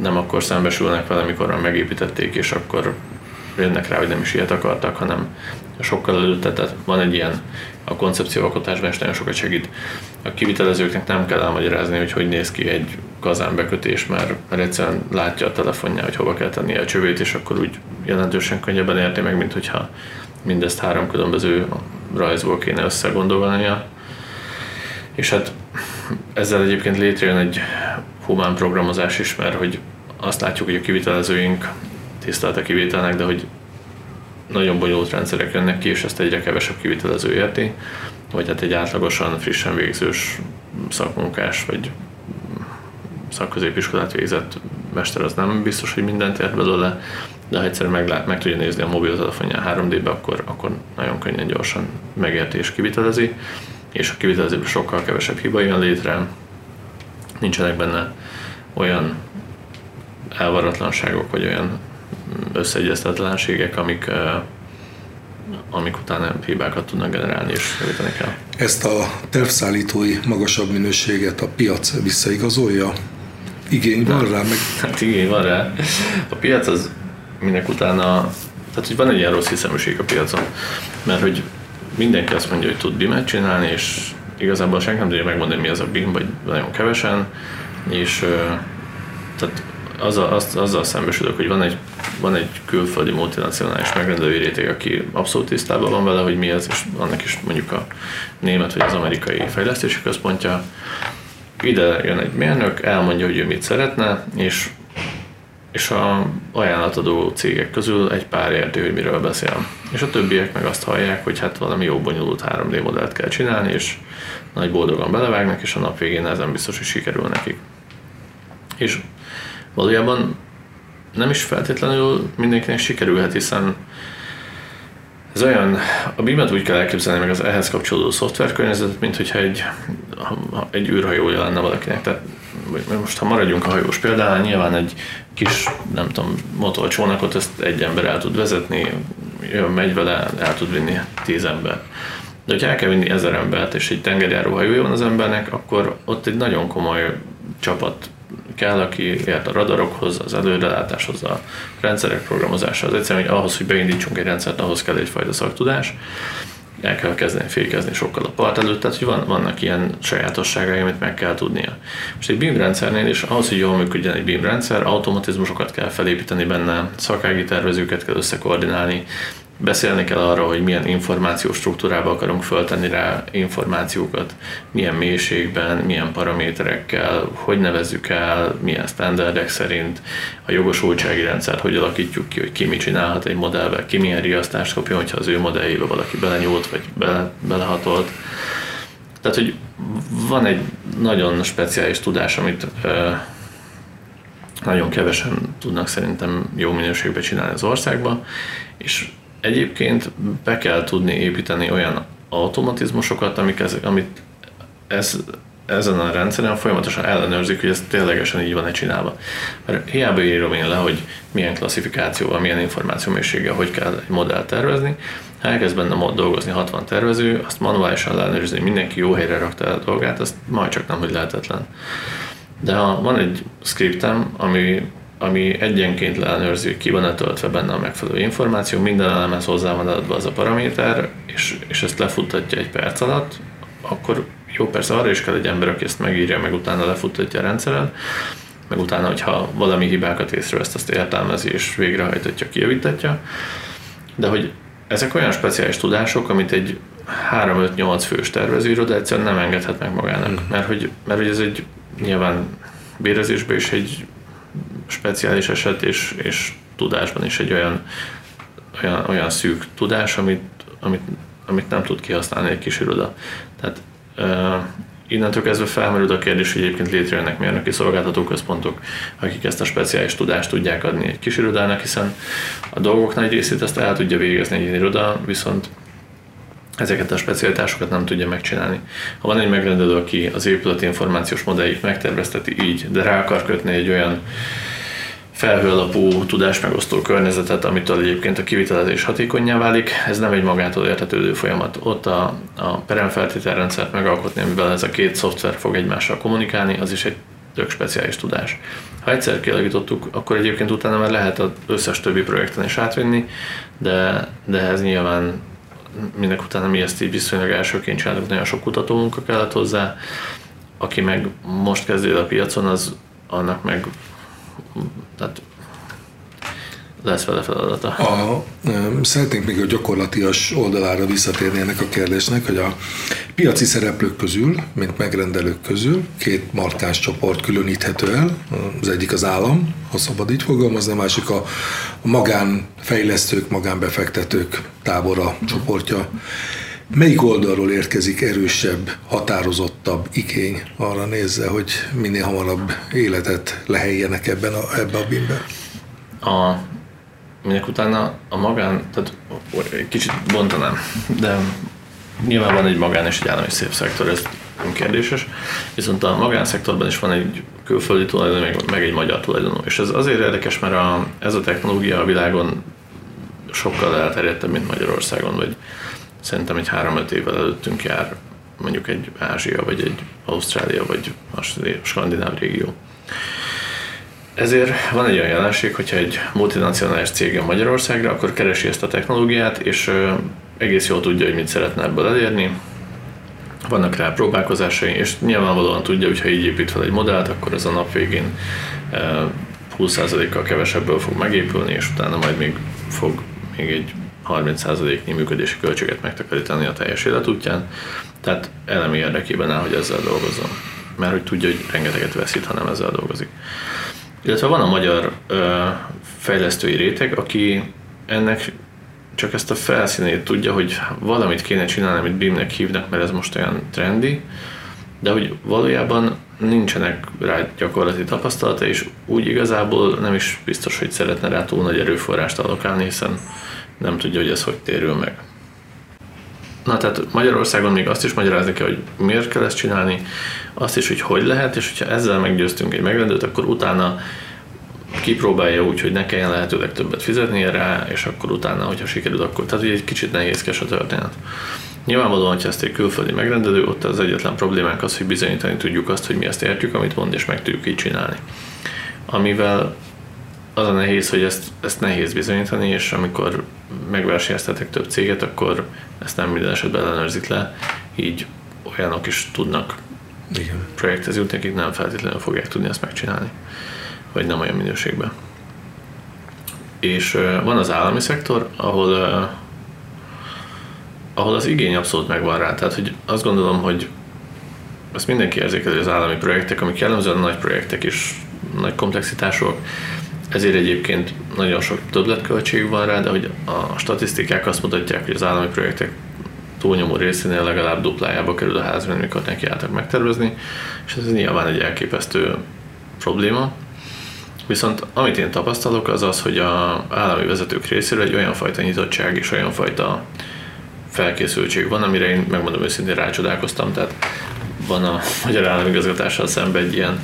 Nem akkor szembesülnek vele, amikor megépítették, és akkor jönnek rá, hogy nem is ilyet akartak, hanem sokkal előtte, tehát van egy ilyen a koncepcióalkotásban is nagyon sokat segít. A kivitelezőknek nem kell elmagyarázni, hogy hogy néz ki egy kazánbekötés, mert, mert egyszerűen látja a telefonja, hogy hova kell tenni a csövét, és akkor úgy jelentősen könnyebben érti meg, mint hogyha mindezt három különböző rajzból kéne összegondolnia. És hát ezzel egyébként létrejön egy humán programozás is, mert hogy azt látjuk, hogy a kivitelezőink tisztelt a kivételnek, de hogy nagyon bonyolult rendszerek jönnek ki, és ezt egyre kevesebb kivitelező érti, vagy hát egy átlagosan frissen végzős szakmunkás, vagy szakközépiskolát végzett mester az nem biztos, hogy mindent ért belőle, de ha egyszerűen meg, meg tudja nézni a mobiltelefonján 3D-be, akkor, akkor nagyon könnyen gyorsan megérti és kivitelezi, és a kivitelezőben sokkal kevesebb hiba jön létre, nincsenek benne olyan elvaratlanságok, vagy olyan összeegyeztetlenségek, amik, amik utána hibákat tudnak generálni és javítani kell. Ezt a tervszállítói magasabb minőséget a piac visszaigazolja? Igény van rá? Meg... Hát igény van rá. A piac az minek utána, tehát hogy van egy ilyen rossz hiszeműség a piacon, mert hogy mindenki azt mondja, hogy tud BIM-et csinálni, és igazából senki nem tudja megmondani, mi az a BIM, vagy nagyon kevesen, és tehát azzal, az, azzal szembesülök, hogy van egy, van egy külföldi multinacionális megrendelői réteg, aki abszolút tisztában van vele, hogy mi ez, és annak is mondjuk a német vagy az amerikai fejlesztési központja. Ide jön egy mérnök, elmondja, hogy ő mit szeretne, és és a ajánlatadó cégek közül egy pár érti, hogy miről beszél. És a többiek meg azt hallják, hogy hát valami jó bonyolult 3D modellt kell csinálni, és nagy boldogan belevágnak, és a nap végén ezen biztos, hogy sikerül nekik. És valójában nem is feltétlenül mindenkinek sikerülhet, hiszen ez olyan, a BIM-et úgy kell elképzelni meg az ehhez kapcsolódó szoftverkörnyezetet, mint hogyha egy, egy űrhajója lenne valakinek. Tehát most ha maradjunk a hajós példánál, nyilván egy kis, nem tudom, motorcsónakot ezt egy ember el tud vezetni, jön, megy vele, el tud vinni tíz ember. De hogyha el kell vinni ezer embert, és egy tengerjáró hajója van az embernek, akkor ott egy nagyon komoly csapat kell, aki ért a radarokhoz, az előrelátáshoz, a rendszerek programozásához. Egyszerűen, hogy ahhoz, hogy beindítsunk egy rendszert, ahhoz kell egyfajta szaktudás. El kell kezdeni fékezni sokkal a part előtt, tehát hogy van, vannak ilyen sajátosságai, amit meg kell tudnia. Most egy BIM rendszernél is ahhoz, hogy jól működjön egy BIM rendszer, automatizmusokat kell felépíteni benne, szakági tervezőket kell összekoordinálni, Beszélni kell arra, hogy milyen információs struktúrába akarunk föltenni rá információkat, milyen mélységben, milyen paraméterekkel, hogy nevezzük el, milyen standardek szerint, a jogosultsági rendszert hogy alakítjuk ki, hogy ki mit csinálhat egy modellbe, ki milyen riasztást kapjon, hogyha az ő modelljébe valaki belenyúlt vagy bele, belehatolt. Tehát, hogy van egy nagyon speciális tudás, amit nagyon kevesen tudnak szerintem jó minőségben csinálni az országban, és Egyébként be kell tudni építeni olyan automatizmusokat, amik ez, amit ez, ezen a rendszeren folyamatosan ellenőrzik, hogy ez ténylegesen így van-e csinálva. Mert hiába írom én le, hogy milyen klasszifikációval, milyen információmélységgel, hogy kell egy modellt tervezni, ha elkezd benne dolgozni 60 tervező, azt manuálisan ellenőrizni, mindenki jó helyre rakta el a dolgát, azt majd csak nem, hogy lehetetlen. De ha van egy scriptem, ami ami egyenként leellenőrzi, hogy ki van-e töltve benne a megfelelő információ, minden elemhez hozzá van adva az a paraméter, és, és ezt lefuttatja egy perc alatt, akkor jó, persze arra is kell egy ember, aki ezt megírja, meg utána lefuttatja a rendszeren, meg utána, hogyha valami hibákat észrevesz, azt értelmezi és végrehajtatja, kijavítatja. De hogy ezek olyan speciális tudások, amit egy 3-5-8 fős tervezőiroda egyszerűen nem engedhet meg magának, mm. mert, hogy, mert hogy ez egy nyilván bérezésben is egy speciális eset, és, és tudásban is egy olyan, olyan, olyan szűk tudás, amit, amit, amit nem tud kihasználni egy kis iroda. Tehát uh, innentől kezdve felmerül a kérdés, hogy egyébként létrejönnek mérnöki szolgáltatóközpontok, akik ezt a speciális tudást tudják adni egy kis irodának, hiszen a dolgok nagy részét ezt el tudja végezni egy iroda, viszont ezeket a specialitásokat nem tudja megcsinálni. Ha van egy megrendelő, aki az épület információs modelljét megtervezteti így, de rá akar kötni egy olyan felhő alapú tudásmegosztó környezetet, amitől egyébként a kivitelezés hatékonyá válik. Ez nem egy magától értetődő folyamat. Ott a, a peremfeltételrendszert megalkotni, amivel ez a két szoftver fog egymással kommunikálni, az is egy tök speciális tudás. Ha egyszer kialakítottuk, akkor egyébként utána már lehet az összes többi projekten is átvinni, de, de ez nyilván minek utána mi ezt így viszonylag elsőként csinálunk, nagyon sok kutatómunka kellett hozzá, aki meg most kezdő a piacon, az annak meg tehát lesz vele feladata. A, szeretnénk még a gyakorlatias oldalára visszatérni ennek a kérdésnek, hogy a piaci szereplők közül, mint megrendelők közül két markáns csoport különíthető el. Az egyik az állam, ha szabad így fogalmazni, a másik a magánfejlesztők, magánbefektetők tábora, csoportja. Melyik oldalról érkezik erősebb, határozottabb igény arra nézve, hogy minél hamarabb életet leheljenek ebben a, ebbe a bimbe? A, minek utána a magán, tehát kicsit bontanám, de nyilván van egy magán és egy állami szép szektor, ez kérdéses, viszont a magánszektorban is van egy külföldi tulajdon, meg, meg egy magyar tulajdonú. És ez azért érdekes, mert a, ez a technológia a világon sokkal elterjedtebb, mint Magyarországon, vagy szerintem egy 3-5 évvel előttünk jár mondjuk egy Ázsia, vagy egy Ausztrália, vagy a skandináv régió. Ezért van egy olyan jelenség, hogyha egy multinacionális cég Magyarországra, akkor keresi ezt a technológiát, és egész jól tudja, hogy mit szeretne ebből elérni. Vannak rá próbálkozásai, és nyilvánvalóan tudja, hogy ha így épít fel egy modellt, akkor ez a nap végén 20%-kal kevesebből fog megépülni, és utána majd még fog még egy 30%-nyi működési költséget megtakarítani a teljes életútján, tehát elemi érdekében áll, hogy ezzel dolgozzon. Mert hogy tudja, hogy rengeteget veszít, ha nem ezzel dolgozik. Illetve van a magyar ö, fejlesztői réteg, aki ennek csak ezt a felszínét tudja, hogy valamit kéne csinálni, amit BIM-nek hívnak, mert ez most olyan trendi, de hogy valójában nincsenek rá gyakorlati tapasztalata, és úgy igazából nem is biztos, hogy szeretne rá túl nagy erőforrást alokálni, hiszen nem tudja, hogy ez hogy térül meg. Na tehát Magyarországon még azt is magyarázni kell, hogy miért kell ezt csinálni, azt is, hogy hogy lehet, és hogyha ezzel meggyőztünk egy megrendőt, akkor utána kipróbálja úgy, hogy ne kelljen lehetőleg többet fizetni rá, és akkor utána, hogyha sikerül, akkor tehát egy kicsit nehézkes a történet. Nyilvánvalóan, hogyha ezt egy külföldi megrendelő, ott az egyetlen problémánk az, hogy bizonyítani tudjuk azt, hogy mi ezt értjük, amit mond, és meg tudjuk így csinálni. Amivel az a nehéz, hogy ezt, ezt nehéz bizonyítani, és amikor megversenyeztetek több céget, akkor ezt nem minden esetben ellenőrzik le, így olyanok is tudnak Igen. projekthez jutni, akik nem feltétlenül fogják tudni ezt megcsinálni, vagy nem olyan minőségben. És van az állami szektor, ahol ahol az igény abszolút megvan rá. Tehát, hogy azt gondolom, hogy azt mindenki érzékeli, az állami projektek, amik jellemzően nagy projektek és nagy komplexitások, ezért egyébként nagyon sok többletköltség van rá, de hogy a statisztikák azt mutatják, hogy az állami projektek túlnyomó részénél legalább duplájába kerül a ház, mint mikor nekiálltak megtervezni, és ez nyilván egy elképesztő probléma. Viszont amit én tapasztalok, az az, hogy a állami vezetők részéről egy olyan fajta nyitottság és olyan fajta felkészültség van, amire én megmondom őszintén rácsodálkoztam, tehát van a magyar államigazgatással szemben egy ilyen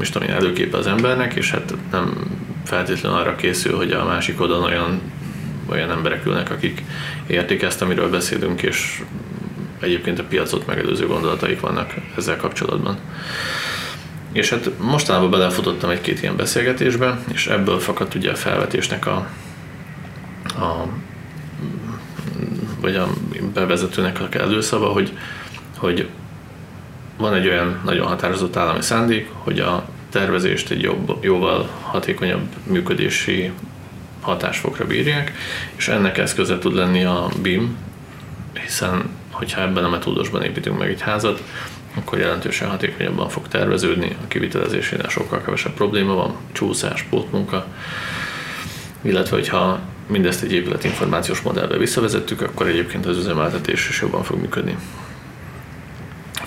is tudom, én előképe az embernek, és hát nem feltétlenül arra készül, hogy a másik oldalon olyan, olyan emberek ülnek, akik értik ezt, amiről beszélünk, és egyébként a piacot megelőző gondolataik vannak ezzel kapcsolatban. és hát mostanában belefutottam egy-két ilyen beszélgetésbe, és ebből fakadt ugye a felvetésnek a, a vagy a bevezetőnek a előszava, hogy, hogy van egy olyan nagyon határozott állami szándék, hogy a tervezést egy jobb, jóval hatékonyabb működési hatásfokra bírják, és ennek eszköze tud lenni a BIM, hiszen hogyha ebben a metódusban építünk meg egy házat, akkor jelentősen hatékonyabban fog terveződni, a kivitelezésénél sokkal kevesebb probléma van, csúszás, pótmunka, illetve hogyha mindezt egy épület információs modellbe visszavezettük, akkor egyébként az üzemeltetés is jobban fog működni.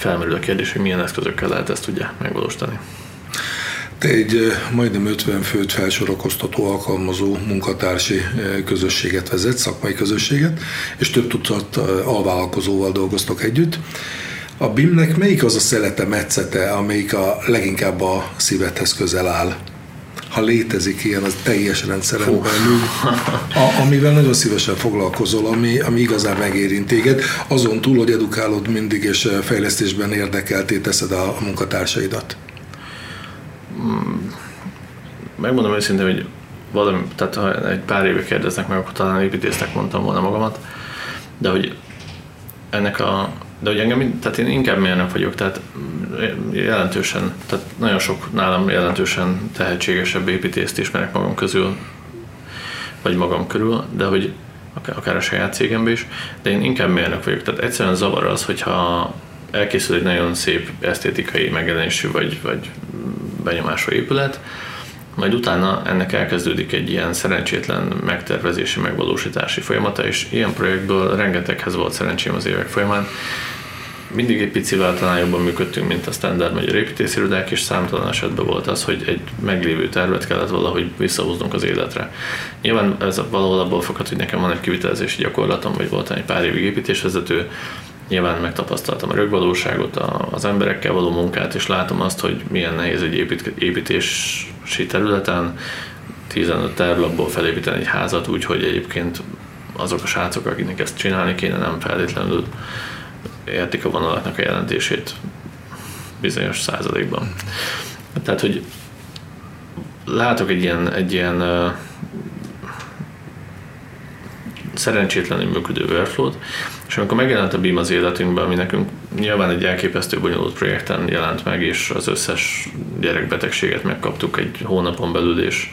Felmerül a kérdés, hogy milyen eszközökkel lehet ezt ugye megvalósítani. Te egy majdnem 50 főt felsorakoztató alkalmazó munkatársi közösséget vezet, szakmai közösséget, és több tucat alvállalkozóval dolgoztok együtt. A BIM-nek melyik az a szelete, metszete, amelyik a leginkább a szívedhez közel áll? Ha létezik ilyen, az teljes rendszeren Fú. belül, a, amivel nagyon szívesen foglalkozol, ami, ami igazán megérint téged, azon túl, hogy edukálod mindig és fejlesztésben érdekelté teszed a, a munkatársaidat. Megmondom őszintén, hogy valami, tehát ha egy pár éve kérdeznek meg, akkor talán építésznek mondtam volna magamat, de hogy ennek a de hogy engem, tehát én inkább mérnök vagyok, tehát jelentősen, tehát nagyon sok nálam jelentősen tehetségesebb építészt ismerek magam közül, vagy magam körül, de hogy akár a saját cégemben is, de én inkább mérnök vagyok. Tehát egyszerűen zavar az, hogyha elkészül egy nagyon szép esztétikai megjelenésű vagy, vagy benyomású épület, majd utána ennek elkezdődik egy ilyen szerencsétlen megtervezési, megvalósítási folyamata, és ilyen projektből rengeteghez volt szerencsém az évek folyamán. Mindig egy picivel talán jobban működtünk, mint a standard magyar építészirodák, és számtalan esetben volt az, hogy egy meglévő tervet kellett valahogy visszahúznunk az életre. Nyilván ez valahol abból fakad, hogy nekem van egy kivitelezési gyakorlatom, vagy voltam egy pár évig építésvezető, Nyilván megtapasztaltam a rögvalóságot, az emberekkel való munkát, és látom azt, hogy milyen nehéz egy építési területen 15 tervlapból felépíteni egy házat úgy, hogy egyébként azok a srácok, akiknek ezt csinálni kéne, nem feltétlenül értik a vonalaknak a jelentését bizonyos százalékban. Tehát, hogy látok egy ilyen, egy ilyen szerencsétlenül működő workflow és amikor megjelent a BIM az életünkben, ami nekünk nyilván egy elképesztő bonyolult projekten jelent meg, és az összes gyerekbetegséget megkaptuk egy hónapon belül, és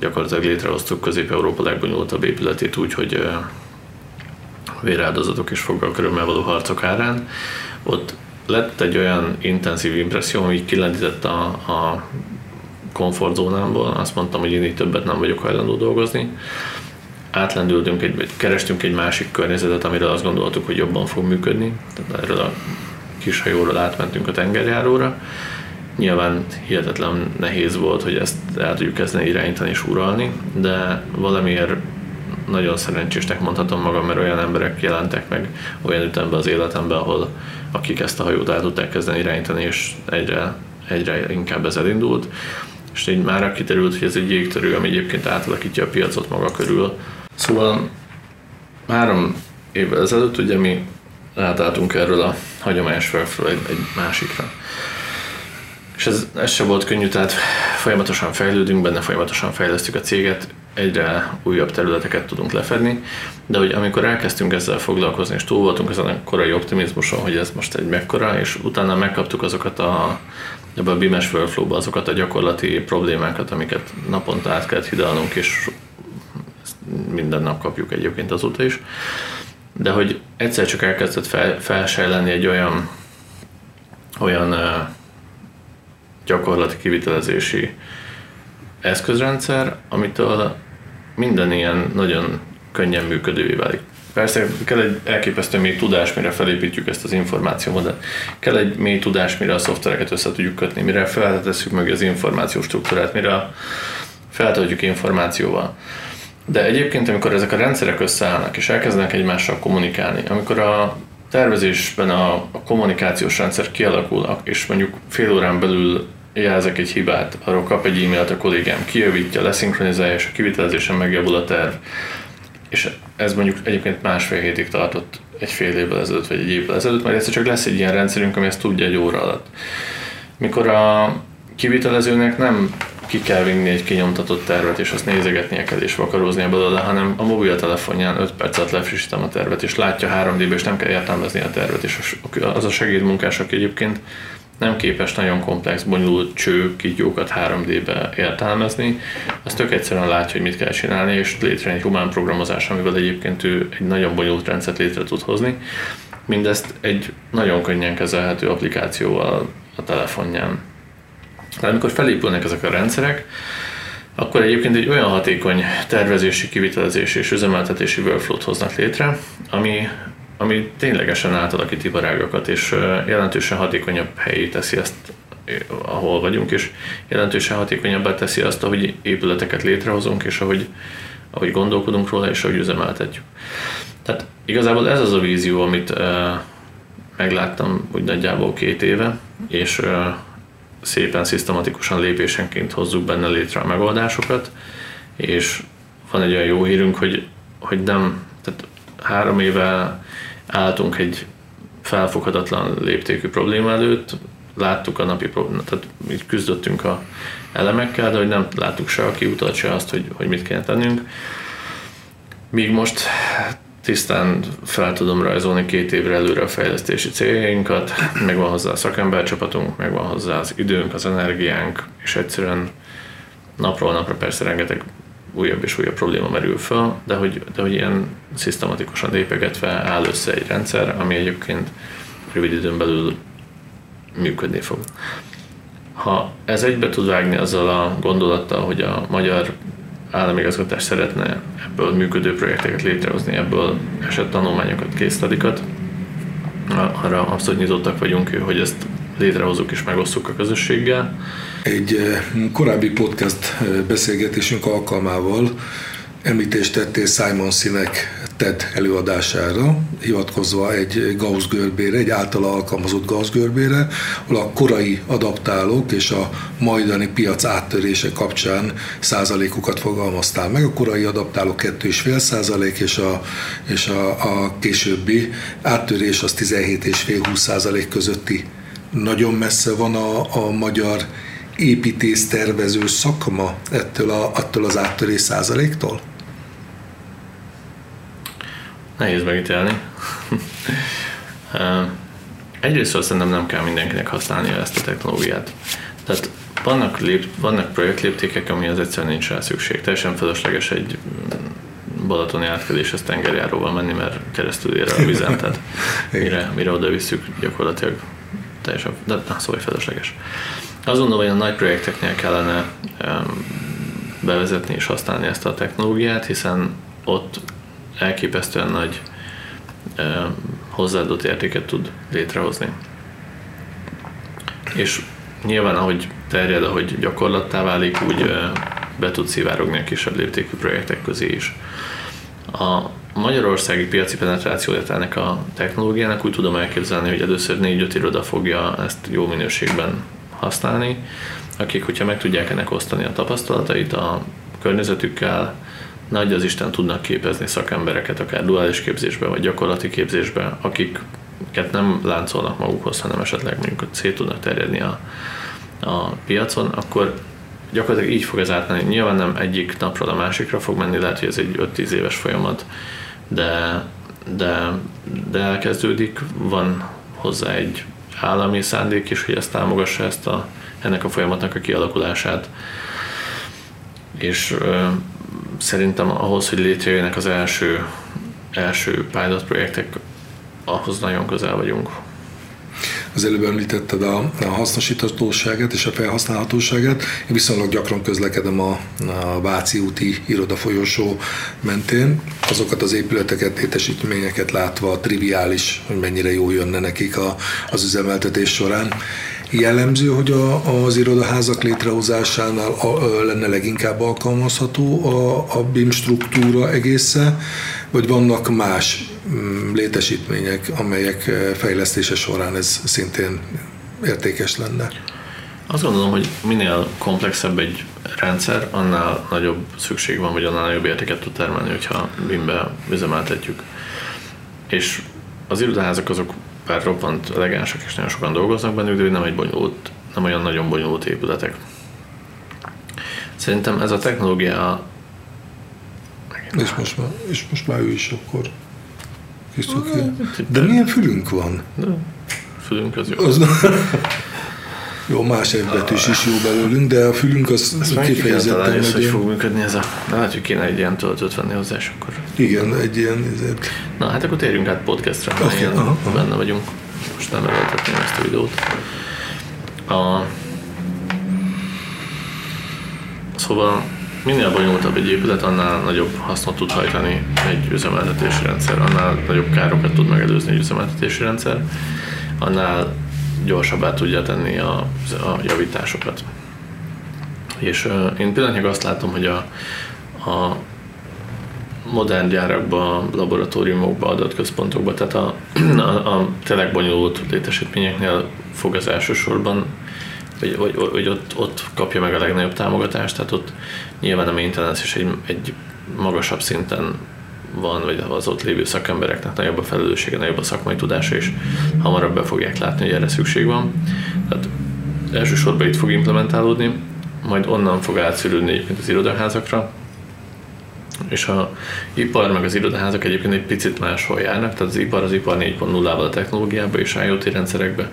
gyakorlatilag létrehoztuk Közép-Európa legbonyolultabb épületét úgy, hogy véráldozatok és fogalkörömmel való harcok árán. Ott lett egy olyan intenzív impresszió, ami kilendített a, a komfortzónámból. Azt mondtam, hogy én így többet nem vagyok hajlandó dolgozni átlendültünk, egy, kerestünk egy másik környezetet, amiről azt gondoltuk, hogy jobban fog működni. Tehát erről a kis hajóról átmentünk a tengerjáróra. Nyilván hihetetlen nehéz volt, hogy ezt el tudjuk kezdeni irányítani és uralni, de valamiért nagyon szerencsésnek mondhatom magam, mert olyan emberek jelentek meg olyan ütemben az életemben, ahol akik ezt a hajót el tudták kezdeni irányítani, és egyre, egyre inkább ez elindult. És így már kiterült, hogy ez egy jégtörő, ami egyébként átalakítja a piacot maga körül, Szóval három évvel ezelőtt ugye mi átálltunk erről a hagyományos egy, egy másikra. És ez, ez se volt könnyű, tehát folyamatosan fejlődünk benne, folyamatosan fejlesztjük a céget, egyre újabb területeket tudunk lefedni, de hogy amikor elkezdtünk ezzel foglalkozni, és túl voltunk ezen a korai optimizmuson, hogy ez most egy mekkora, és utána megkaptuk azokat a ebbe a BIMES workflow azokat a gyakorlati problémákat, amiket naponta át kellett hidalnunk, és minden nap kapjuk egyébként azóta is, de hogy egyszer csak elkezdett fel, felsejleni egy olyan, olyan gyakorlati kivitelezési eszközrendszer, amitől minden ilyen nagyon könnyen működővé válik. Persze kell egy elképesztő mély tudás, mire felépítjük ezt az információt, de kell egy mély tudás, mire a szoftvereket össze tudjuk kötni, mire feltesszük meg az információs struktúrát, mire feltöltjük információval. De egyébként, amikor ezek a rendszerek összeállnak és elkezdenek egymással kommunikálni, amikor a tervezésben a, a kommunikációs rendszer kialakul, és mondjuk fél órán belül jelzek egy hibát, arról kap egy e-mailt a kollégám, kijavítja, leszinkronizálja, és a kivitelezésen megjavul a terv. És ez mondjuk egyébként másfél hétig tartott egy fél évvel ezelőtt, vagy egy évvel ezelőtt, mert egyszer csak lesz egy ilyen rendszerünk, ami ezt tudja egy óra alatt. mikor a kivitelezőnek nem ki kell vinni egy kinyomtatott tervet, és azt nézegetnie kell, és vakaróznia belőle, hanem a mobiltelefonján 5 perc alatt lefrissítem a tervet, és látja 3D-be, és nem kell értelmezni a tervet, és az a segédmunkás, aki egyébként nem képes nagyon komplex, bonyolult cső kígyókat 3D-be értelmezni, az tök egyszerűen látja, hogy mit kell csinálni, és létrejön egy humán programozás, amivel egyébként ő egy nagyon bonyolult rendszert létre tud hozni. Mindezt egy nagyon könnyen kezelhető applikációval a telefonján. De amikor felépülnek ezek a rendszerek, akkor egyébként egy olyan hatékony tervezési, kivitelezési és üzemeltetési workflow-t hoznak létre, ami ami ténylegesen átalakít iparágakat, és jelentősen hatékonyabb helyé teszi ezt, ahol vagyunk, és jelentősen hatékonyabbá teszi azt, ahogy épületeket létrehozunk, és ahogy, ahogy gondolkodunk róla, és ahogy üzemeltetjük. Tehát igazából ez az a vízió, amit megláttam úgy nagyjából két éve, és szépen, szisztematikusan lépésenként hozzuk benne létre a megoldásokat, és van egy olyan jó hírünk, hogy, hogy nem, tehát három éve álltunk egy felfoghatatlan léptékű probléma előtt, láttuk a napi problémát, tehát így küzdöttünk a elemekkel, de hogy nem láttuk se a kiutat, se azt, hogy, hogy mit kéne tennünk. Míg most tisztán fel tudom rajzolni két évre előre a fejlesztési céljainkat, megvan hozzá a szakembercsapatunk, megvan hozzá az időnk, az energiánk, és egyszerűen napról napra persze rengeteg újabb és újabb probléma merül föl, de hogy, de hogy ilyen szisztematikusan lépegetve áll össze egy rendszer, ami egyébként rövid időn belül működni fog. Ha ez egybe tud vágni azzal a gondolattal, hogy a magyar államigazgatás szeretne ebből működő projekteket létrehozni, ebből esett tanulmányokat, késztadikat, arra abszolút nyitottak vagyunk, hogy ezt létrehozunk és megosztjuk a közösséggel. Egy eh, korábbi podcast eh, beszélgetésünk alkalmával említést tettél Simon Sinek TED előadására, hivatkozva egy Gauss görbére, egy általa alkalmazott Gauss görbére, ahol a korai adaptálók és a majdani piac áttörése kapcsán százalékokat fogalmaztál meg. A korai adaptálók 2,5 százalék, és a, és a, a későbbi áttörés az 17,5-20 százalék közötti nagyon messze van a, a magyar építész-tervező szakma ettől, a, attól az áttörés százaléktól? Nehéz megítélni. Egyrészt szerintem nem kell mindenkinek használnia ezt a technológiát. Tehát vannak, lép, vannak projektléptékek, ami az egyszerűen nincs rá szükség. Teljesen fölösleges egy balatoni átkeléshez tengerjáróval menni, mert keresztül ér a vizen, tehát mire, mire oda visszük, gyakorlatilag teljesen, de na, szóval felesleges. Azt gondolom, hogy a nagy projekteknél kellene um, bevezetni és használni ezt a technológiát, hiszen ott elképesztően nagy hozzáadott értéket tud létrehozni. És nyilván, ahogy terjed, ahogy gyakorlattá válik, úgy be tud szivárogni a kisebb léptékű projektek közé is. A magyarországi piaci penetrációját ennek a technológiának úgy tudom elképzelni, hogy először 4-5 iroda fogja ezt jó minőségben használni, akik, hogyha meg tudják ennek osztani a tapasztalatait a környezetükkel, nagy az Isten tudnak képezni szakembereket, akár duális képzésbe, vagy gyakorlati képzésbe, akiket nem láncolnak magukhoz, hanem esetleg mondjuk szét tudnak terjedni a, a piacon, akkor gyakorlatilag így fog ez átmenni. Nyilván nem egyik napról a másikra fog menni, lehet, hogy ez egy 5-10 éves folyamat, de, de, de elkezdődik, van hozzá egy állami szándék is, hogy ezt támogassa ezt a, ennek a folyamatnak a kialakulását. És szerintem ahhoz, hogy létrejöjjenek az első, első pilot projektek, ahhoz nagyon közel vagyunk. Az előbb említetted a, a hasznosíthatóságát és a felhasználhatóságát. Én viszonylag gyakran közlekedem a, a Váci úti irodafolyosó mentén. Azokat az épületeket, létesítményeket látva triviális, hogy mennyire jó jönne nekik a, az üzemeltetés során jellemző, hogy a, az irodaházak létrehozásánál a, a, lenne leginkább alkalmazható a, a BIM struktúra egészen, vagy vannak más mm, létesítmények, amelyek fejlesztése során ez szintén értékes lenne? Azt gondolom, hogy minél komplexebb egy rendszer, annál nagyobb szükség van, vagy annál nagyobb értéket tud termelni, hogyha BIM-be üzemeltetjük. És az irodaházak azok bár roppant elegánsak és nagyon sokan dolgoznak bennük, de nem egy bonyolult nem olyan nagyon bonyolult épületek. Szerintem ez a technológia... És most már, és most már ő is akkor De milyen fülünk van? De fülünk az jó. Az, jó, más egybetűs is jó belőlünk, de a fülünk az Ezt kifejezetten egy hogy fog működni ez a... De lehet, hogy kéne egy ilyen töltőt venni hozzá, és akkor... Igen, egy ilyen... Ezért... Na, hát akkor térjünk át podcastra, okay, ilyen aha, aha. benne vagyunk. Most nem előtetném ezt a videót. A... Szóval minél bonyolultabb egy épület, annál nagyobb hasznot tud hajtani egy üzemeltetési rendszer, annál nagyobb károkat tud megelőzni egy üzemeltetési rendszer, annál gyorsabbá tudja tenni a, a javításokat. És uh, én pillanatnyilag azt látom, hogy a, a modern gyárakban, laboratóriumokban, adatközpontokban, tehát a, a, a tényleg bonyolult létesítményeknél fog az elsősorban, vagy, vagy, vagy ott, ott kapja meg a legnagyobb támogatást, tehát ott nyilván a maintenance is egy, egy magasabb szinten van, vagy az ott lévő szakembereknek nagyobb a felelőssége, nagyobb a szakmai tudása, és hamarabb be fogják látni, hogy erre szükség van. Tehát elsősorban itt fog implementálódni, majd onnan fog átszűrődni egyébként az irodaházakra, és a ipar meg az irodaházak egyébként egy picit máshol járnak, tehát az ipar az ipar 4.0-ával a technológiába és IoT rendszerekbe,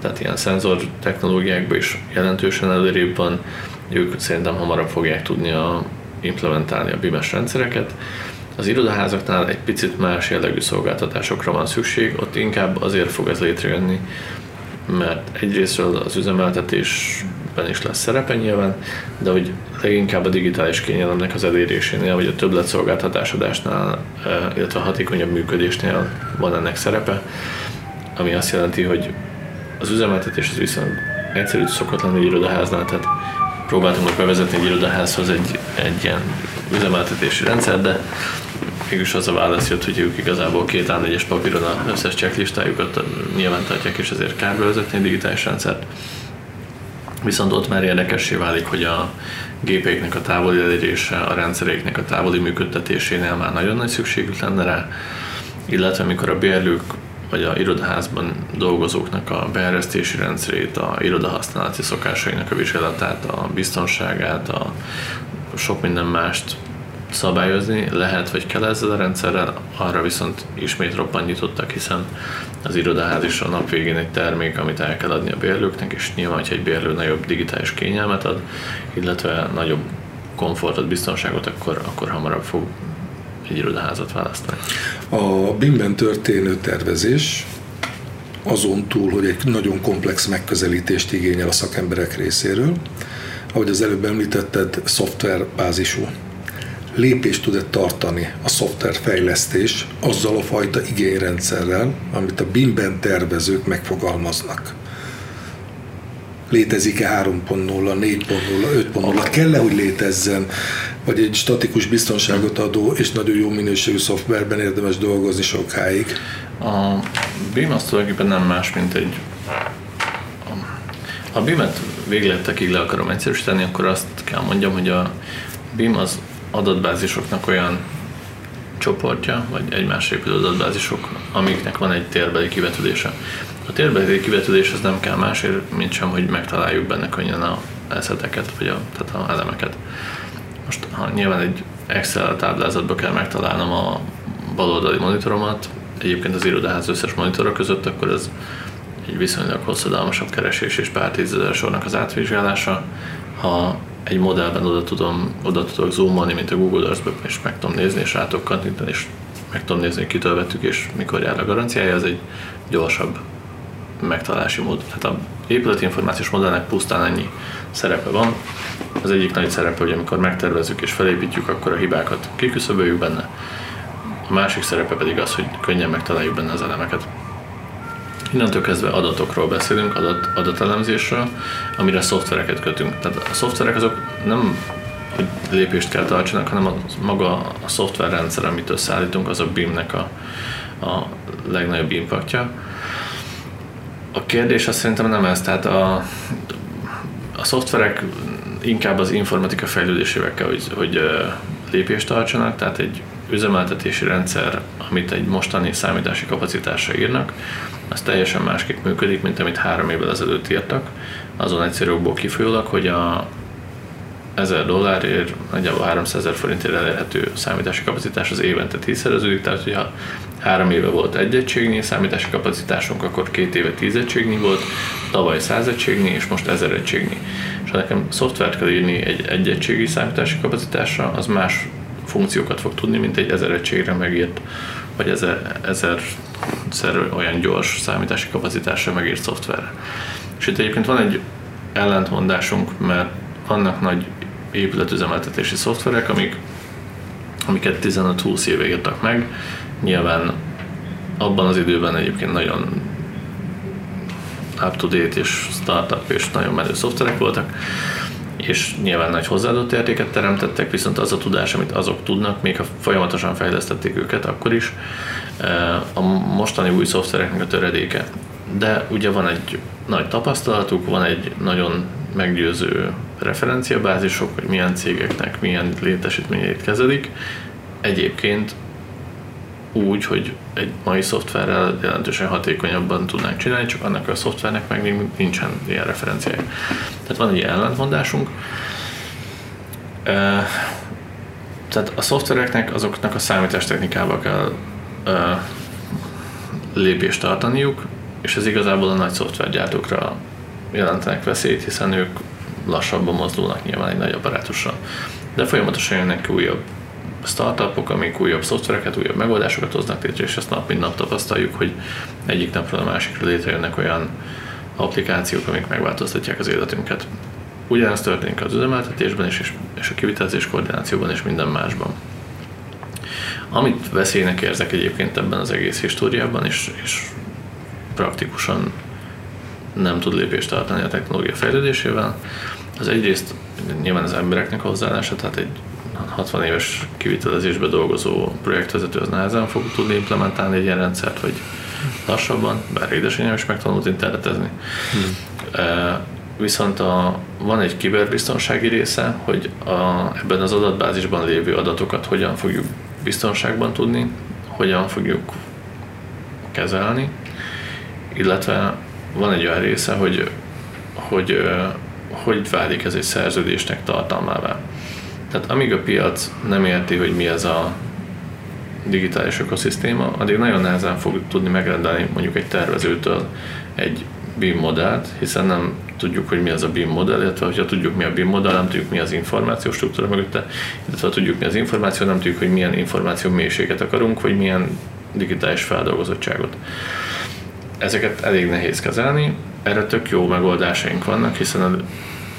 tehát ilyen szenzor technológiákba is jelentősen előrébb van, ők szerintem hamarabb fogják tudni a, implementálni a BIM-es rendszereket, az irodaházaknál egy picit más jellegű szolgáltatásokra van szükség, ott inkább azért fog ez létrejönni, mert egyrésztről az üzemeltetésben is lesz szerepe nyilván, de hogy leginkább a digitális kényelemnek az elérésénél, vagy a többlet szolgáltatásodásnál, eh, illetve a hatékonyabb működésnél van ennek szerepe, ami azt jelenti, hogy az üzemeltetés az viszont egyszerű szokott lenni egy irodaháznál, tehát próbáltunk bevezetni egy irodaházhoz egy, egy ilyen üzemeltetési rendszer, de mégis az a válasz jött, hogy ők igazából két A4-es papíron az összes checklistájukat nyilván tartják, és ezért kár bevezetni a digitális rendszert. Viszont ott már érdekessé válik, hogy a gépeiknek a távoli elérése, a rendszeréknek a távoli működtetésénél már nagyon nagy szükségük lenne rá, illetve amikor a bérlők vagy a irodaházban dolgozóknak a beeresztési rendszerét, a irodahasználati szokásainak a vizsgálatát, a biztonságát, a sok minden mást szabályozni lehet, vagy kell ezzel a rendszerrel, arra viszont ismét roppan nyitottak, hiszen az irodaház is a nap végén egy termék, amit el kell adni a bérlőknek, és nyilván, hogyha egy bérlő nagyobb digitális kényelmet ad, illetve nagyobb komfortot, biztonságot, akkor, akkor hamarabb fog egy irodaházat választani. A BIM-ben történő tervezés azon túl, hogy egy nagyon komplex megközelítést igényel a szakemberek részéről, ahogy az előbb említetted, szoftverbázisú lépést tud-e tartani a szoftverfejlesztés azzal a fajta igényrendszerrel, amit a BIM-ben tervezők megfogalmaznak? Létezik-e 3.0, 4.0, 5.0? Kell-e, hogy létezzen? Vagy egy statikus biztonságot adó és nagyon jó minőségű szoftverben érdemes dolgozni sokáig? A BIM az tulajdonképpen nem más, mint egy a BIM-et végletekig le akarom egyszerűsíteni, akkor azt kell mondjam, hogy a BIM az adatbázisoknak olyan csoportja, vagy egymásra épülő adatbázisok, amiknek van egy térbeli kivetülése. A térbeli kivetülés az nem kell másért, mint sem, hogy megtaláljuk benne könnyen a eszeteket, vagy a, tehát a elemeket. Most ha nyilván egy Excel táblázatba kell megtalálnom a baloldali monitoromat, egyébként az irodaház összes monitorok között, akkor ez egy viszonylag hosszadalmasabb keresés és pár tízezer sornak az átvizsgálása. Ha egy modellben oda, tudom, oda tudok zoomolni, mint a Google Earth-be, és meg tudom nézni, és rá és meg tudom nézni, hogy kitől vettük, és mikor jár a garanciája, az egy gyorsabb megtalálási mód. Tehát a épületi információs modellnek pusztán ennyi szerepe van. Az egyik nagy szerepe, hogy amikor megtervezzük és felépítjük, akkor a hibákat kiküszöböljük benne. A másik szerepe pedig az, hogy könnyen megtaláljuk benne az elemeket. Innentől kezdve adatokról beszélünk, adat, adatelemzésről, amire szoftvereket kötünk. Tehát a szoftverek azok nem hogy lépést kell tartsanak, hanem a, maga a szoftverrendszer, amit összeállítunk, az a BIM-nek a, a legnagyobb impaktja. A kérdés az szerintem nem ez, tehát a, a szoftverek inkább az informatika fejlődésével kell, hogy, hogy lépést tartsanak, tehát egy üzemeltetési rendszer, amit egy mostani számítási kapacitásra írnak, az teljesen másképp működik, mint amit három évvel ezelőtt írtak. Azon egyszerűkból kifolyólag, hogy a 1000 dollárért, nagyjából 300 ezer forintért elérhető számítási kapacitás az évente tízszereződik, tehát hogyha három éve volt egy egységnyi számítási kapacitásunk, akkor két éve tíz egységnyi volt, tavaly száz egységnyi, és most ezer egységnyi. És ha nekem szoftvert kell írni egy egy egységi számítási kapacitásra, az más funkciókat fog tudni, mint egy ezer egységre megírt, vagy ezer, ezer olyan gyors számítási kapacitásra megírt szoftver. És itt egyébként van egy ellentmondásunk, mert vannak nagy épületüzemeltetési szoftverek, amik, amiket 15-20 éve írtak meg. Nyilván abban az időben egyébként nagyon up-to-date és startup és nagyon menő szoftverek voltak, és nyilván nagy hozzáadott értéket teremtettek, viszont az a tudás, amit azok tudnak, még ha folyamatosan fejlesztették őket, akkor is eh, a mostani új szoftvereknek a töredéke. De ugye van egy nagy tapasztalatuk, van egy nagyon meggyőző referenciabázisok, hogy milyen cégeknek milyen létesítményeit kezelik. Egyébként úgy, hogy egy mai szoftverrel jelentősen hatékonyabban tudnánk csinálni, csak annak a szoftvernek meg még nincsen ilyen referenciája. Tehát van egy ellentmondásunk. Tehát a szoftvereknek azoknak a számítástechnikába kell lépést tartaniuk, és ez igazából a nagy szoftvergyártókra jelentenek veszélyt, hiszen ők lassabban mozdulnak nyilván egy nagy apparátussal. De folyamatosan jönnek újabb startupok, amik újabb szoftvereket, újabb megoldásokat hoznak létre, és ezt nap mint nap tapasztaljuk, hogy egyik napról a másikra létrejönnek olyan applikációk, amik megváltoztatják az életünket. Ugyanezt történik az üzemeltetésben is, és a kivitelezés koordinációban és minden másban. Amit veszélynek érzek egyébként ebben az egész históriában, és, és praktikusan nem tud lépést tartani a technológia fejlődésével, az egyrészt nyilván az embereknek a hozzáállása, tehát egy 60 éves kivitelezésbe dolgozó projektvezető az nehezen fog tudni implementálni egy ilyen rendszert, vagy lassabban, bár édesanyám is megtanult internetezni. Hmm. Viszont a, van egy kiberbiztonsági része, hogy a, ebben az adatbázisban lévő adatokat hogyan fogjuk biztonságban tudni, hogyan fogjuk kezelni, illetve van egy olyan része, hogy hogy, hogy válik ez egy szerződésnek tartalmává. Tehát amíg a piac nem érti, hogy mi ez a digitális ökoszisztéma, addig nagyon nehezen fog tudni megrendelni mondjuk egy tervezőtől egy BIM modellt, hiszen nem tudjuk, hogy mi az a BIM modell, illetve ha tudjuk, mi a BIM modell, nem tudjuk, mi az információ struktúra mögötte, illetve ha tudjuk, mi az információ, nem tudjuk, hogy milyen információ mélységet akarunk, vagy milyen digitális feldolgozottságot. Ezeket elég nehéz kezelni, erre tök jó megoldásaink vannak, hiszen a,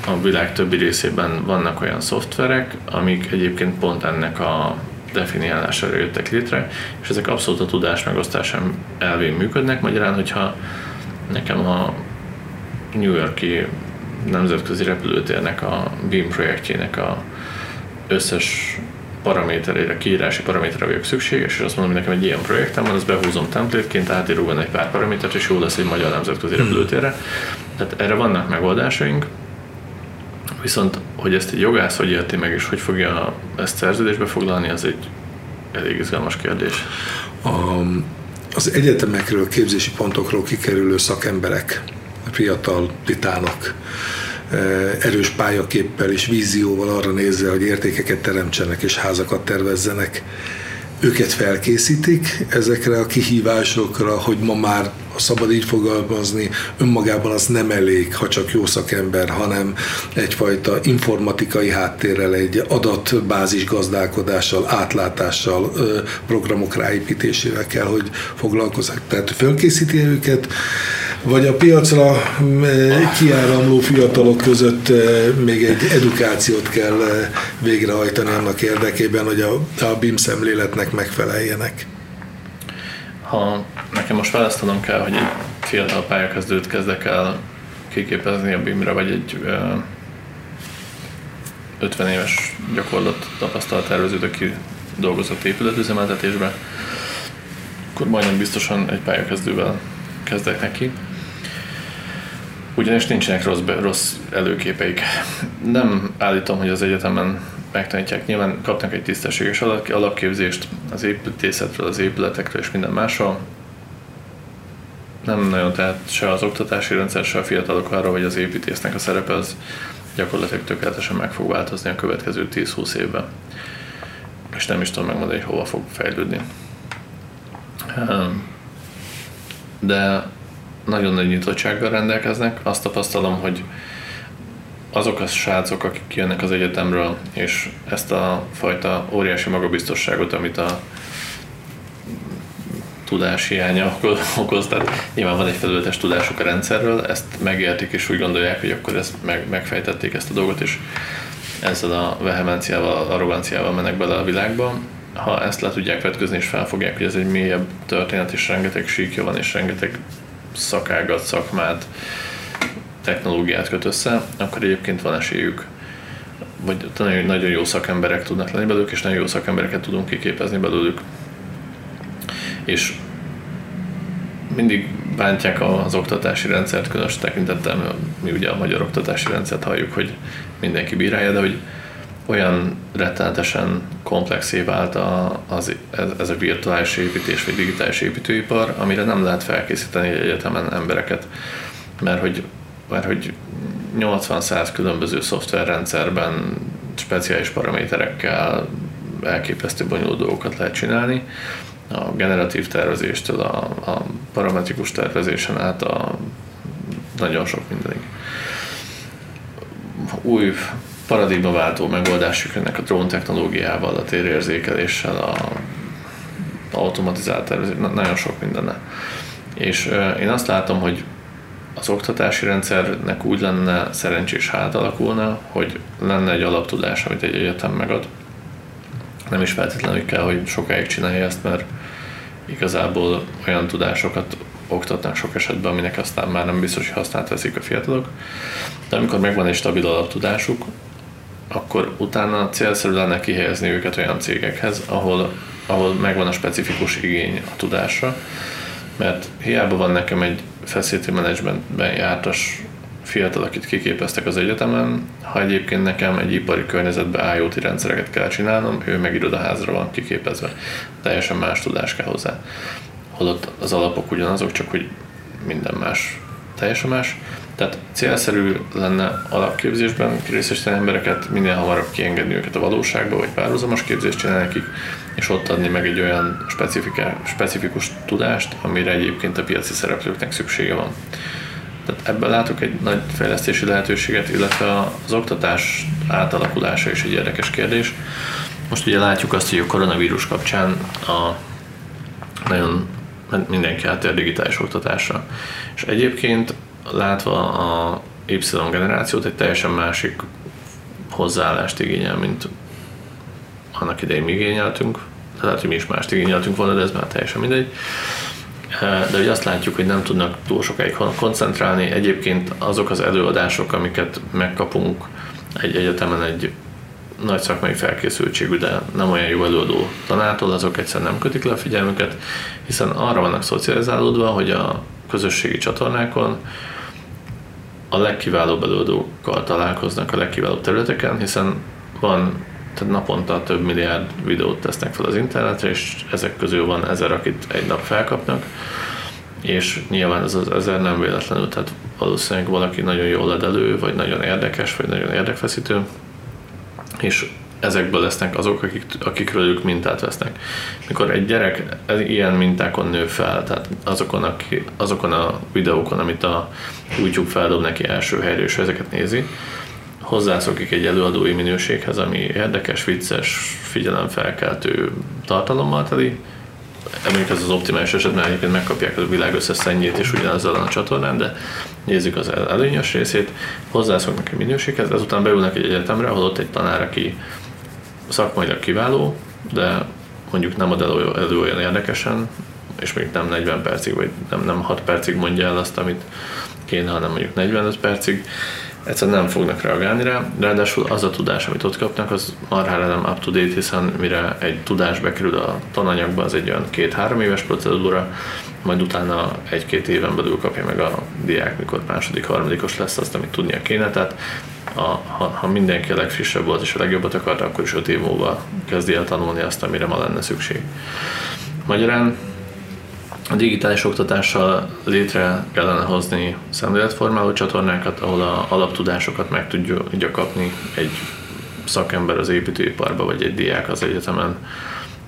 a világ többi részében vannak olyan szoftverek, amik egyébként pont ennek a definiálására jöttek létre, és ezek abszolút a tudás megosztásán elvén működnek. Magyarán, hogyha nekem a New Yorki nemzetközi repülőtérnek a BIM projektjének a összes paraméterére, kiírási paraméterre vagyok szükséges, és azt mondom, hogy nekem egy ilyen projektem van, azt behúzom templateként, átírom egy pár paramétert, és jó lesz egy magyar nemzetközi hmm. repülőtérre. Tehát erre vannak megoldásaink, viszont hogy ezt egy jogász hogy érti meg, és hogy fogja ezt szerződésbe foglalni, az egy elég izgalmas kérdés. A, az egyetemekről, képzési pontokról kikerülő szakemberek, fiatal titánok, erős pályaképpel és vízióval arra nézve, hogy értékeket teremtsenek és házakat tervezzenek, őket felkészítik ezekre a kihívásokra, hogy ma már, szabad így fogalmazni, önmagában az nem elég, ha csak jó szakember, hanem egyfajta informatikai háttérrel, egy adatbázis gazdálkodással, átlátással, programok ráépítésével kell, hogy foglalkozzák. Tehát fölkészíti őket, vagy a piacra kiáramló fiatalok között még egy edukációt kell végrehajtani annak érdekében, hogy a, a BIM szemléletnek megfeleljenek. Ha nekem most választanom kell, hogy egy fiatal pályakezdőt kezdek el kiképezni a BIM-re, vagy egy 50 éves gyakorlat tapasztalat tervezőt, aki dolgozott épületüzemeltetésbe, akkor majdnem biztosan egy pályakezdővel kezdek neki ugyanis nincsenek rossz, rossz előképeik. Nem állítom, hogy az egyetemen megtanítják. Nyilván kapnak egy tisztességes alapképzést az építészetről, az épületekről és minden másról. Nem nagyon tehát se az oktatási rendszer, se a fiatalok arra, hogy az építésznek a szerepe az gyakorlatilag tökéletesen meg fog változni a következő 10-20 évben. És nem is tudom megmondani, hogy hova fog fejlődni. Ehm, de nagyon nagy nyitottsággal rendelkeznek. Azt tapasztalom, hogy azok a srácok, akik jönnek az egyetemről, és ezt a fajta óriási magabiztosságot, amit a tudás hiánya okoz, tehát nyilván van egy felületes tudásuk a rendszerről, ezt megértik és úgy gondolják, hogy akkor ezt meg, megfejtették ezt a dolgot, és ezzel a vehemenciával, arroganciával mennek bele a világba. Ha ezt le tudják vetközni és felfogják, hogy ez egy mélyebb történet, és rengeteg síkja van, és rengeteg szakágat, szakmát, technológiát köt össze, akkor egyébként van esélyük vagy nagyon, nagyon jó szakemberek tudnak lenni belőlük, és nagyon jó szakembereket tudunk kiképezni belőlük. És mindig bántják az oktatási rendszert, különös tekintettel, mi ugye a magyar oktatási rendszert halljuk, hogy mindenki bírálja, de hogy olyan rettenetesen komplexé vált a, az, ez, a virtuális építés vagy digitális építőipar, amire nem lehet felkészíteni egy egyetemen embereket, mert hogy, mert hogy 80-100 különböző szoftverrendszerben speciális paraméterekkel elképesztő bonyolult dolgokat lehet csinálni, a generatív tervezéstől a, a parametrikus tervezésen át a nagyon sok mindenig. Új paradigmaváltó megoldások jönnek a drón technológiával, a térérzékeléssel, a automatizált tervezés, nagyon sok mindenne. És én azt látom, hogy az oktatási rendszernek úgy lenne szerencsés átalakulna, hogy lenne egy alaptudás, amit egy egyetem megad. Nem is feltétlenül kell, hogy sokáig csinálja ezt, mert igazából olyan tudásokat oktatnak sok esetben, aminek aztán már nem biztos, hogy hasznát veszik a fiatalok. De amikor megvan egy stabil alaptudásuk, akkor utána célszerű lenne kihelyezni őket olyan cégekhez, ahol, ahol megvan a specifikus igény a tudásra, mert hiába van nekem egy facility managementben jártas fiatal, akit kiképeztek az egyetemen, ha egyébként nekem egy ipari környezetben IoT rendszereket kell csinálnom, ő meg irodaházra van kiképezve. Teljesen más tudás kell hozzá. Holott az alapok ugyanazok, csak hogy minden más teljesen más. Tehát célszerű lenne alapképzésben részesíteni embereket, minél hamarabb kiengedni őket a valóságba, vagy párhuzamos képzést csinálni nekik, és ott adni meg egy olyan specifikus tudást, amire egyébként a piaci szereplőknek szüksége van. Tehát ebben látok egy nagy fejlesztési lehetőséget, illetve az oktatás átalakulása is egy érdekes kérdés. Most ugye látjuk azt, hogy a koronavírus kapcsán a nagyon mindenki átér digitális oktatásra. És egyébként látva a Y generációt egy teljesen másik hozzáállást igényel, mint annak idején mi igényeltünk. Tehát, hogy mi is mást igényeltünk volna, de ez már teljesen mindegy. De hogy azt látjuk, hogy nem tudnak túl sokáig koncentrálni. Egyébként azok az előadások, amiket megkapunk egy egyetemen egy nagy szakmai felkészültségű, de nem olyan jó előadó tanától, azok egyszerűen nem kötik le a figyelmüket, hiszen arra vannak szocializálódva, hogy a közösségi csatornákon a legkiválóbb előadókkal találkoznak a legkiválóbb területeken, hiszen van tehát naponta több milliárd videót tesznek fel az internetre, és ezek közül van ezer, akit egy nap felkapnak, és nyilván ez az ezer nem véletlenül, tehát valószínűleg valaki nagyon jól led elő, vagy nagyon érdekes, vagy nagyon érdekfeszítő, és ezekből lesznek azok, akik, akikről ők mintát vesznek. Mikor egy gyerek ilyen mintákon nő fel, tehát azokon a, azokon a videókon, amit a YouTube feldob neki első helyre, és ezeket nézi, hozzászokik egy előadói minőséghez, ami érdekes, vicces, figyelemfelkeltő tartalommal teli. Mondjuk ez az optimális eset, mert egyébként megkapják a világ összes szennyét is ugyanazzal a csatornán, de nézzük az előnyös részét, hozzászoknak a minőséghez, ezután beülnek egy egyetemre, ahol ott egy tanár, aki szakmailag kiváló, de mondjuk nem ad elő, elő olyan érdekesen, és még nem 40 percig, vagy nem, nem 6 percig mondja el azt, amit kéne, hanem mondjuk 45 percig, egyszerűen nem fognak reagálni rá, ráadásul az a tudás, amit ott kapnak, az marhára nem up to date, hiszen mire egy tudás bekerül a tananyagba, az egy olyan két-három éves procedúra, majd utána egy-két éven belül kapja meg a diák, mikor második, harmadikos lesz azt, amit tudnia kéne, tehát a, ha, ha mindenki a legfrissebb volt és a legjobbat akarta, akkor is öt év múlva kezdi el tanulni azt, amire ma lenne szükség. Magyarán a digitális oktatással létre kellene hozni szemléletformáló csatornákat, ahol a alaptudásokat meg tudja kapni egy szakember az építőiparba, vagy egy diák az egyetemen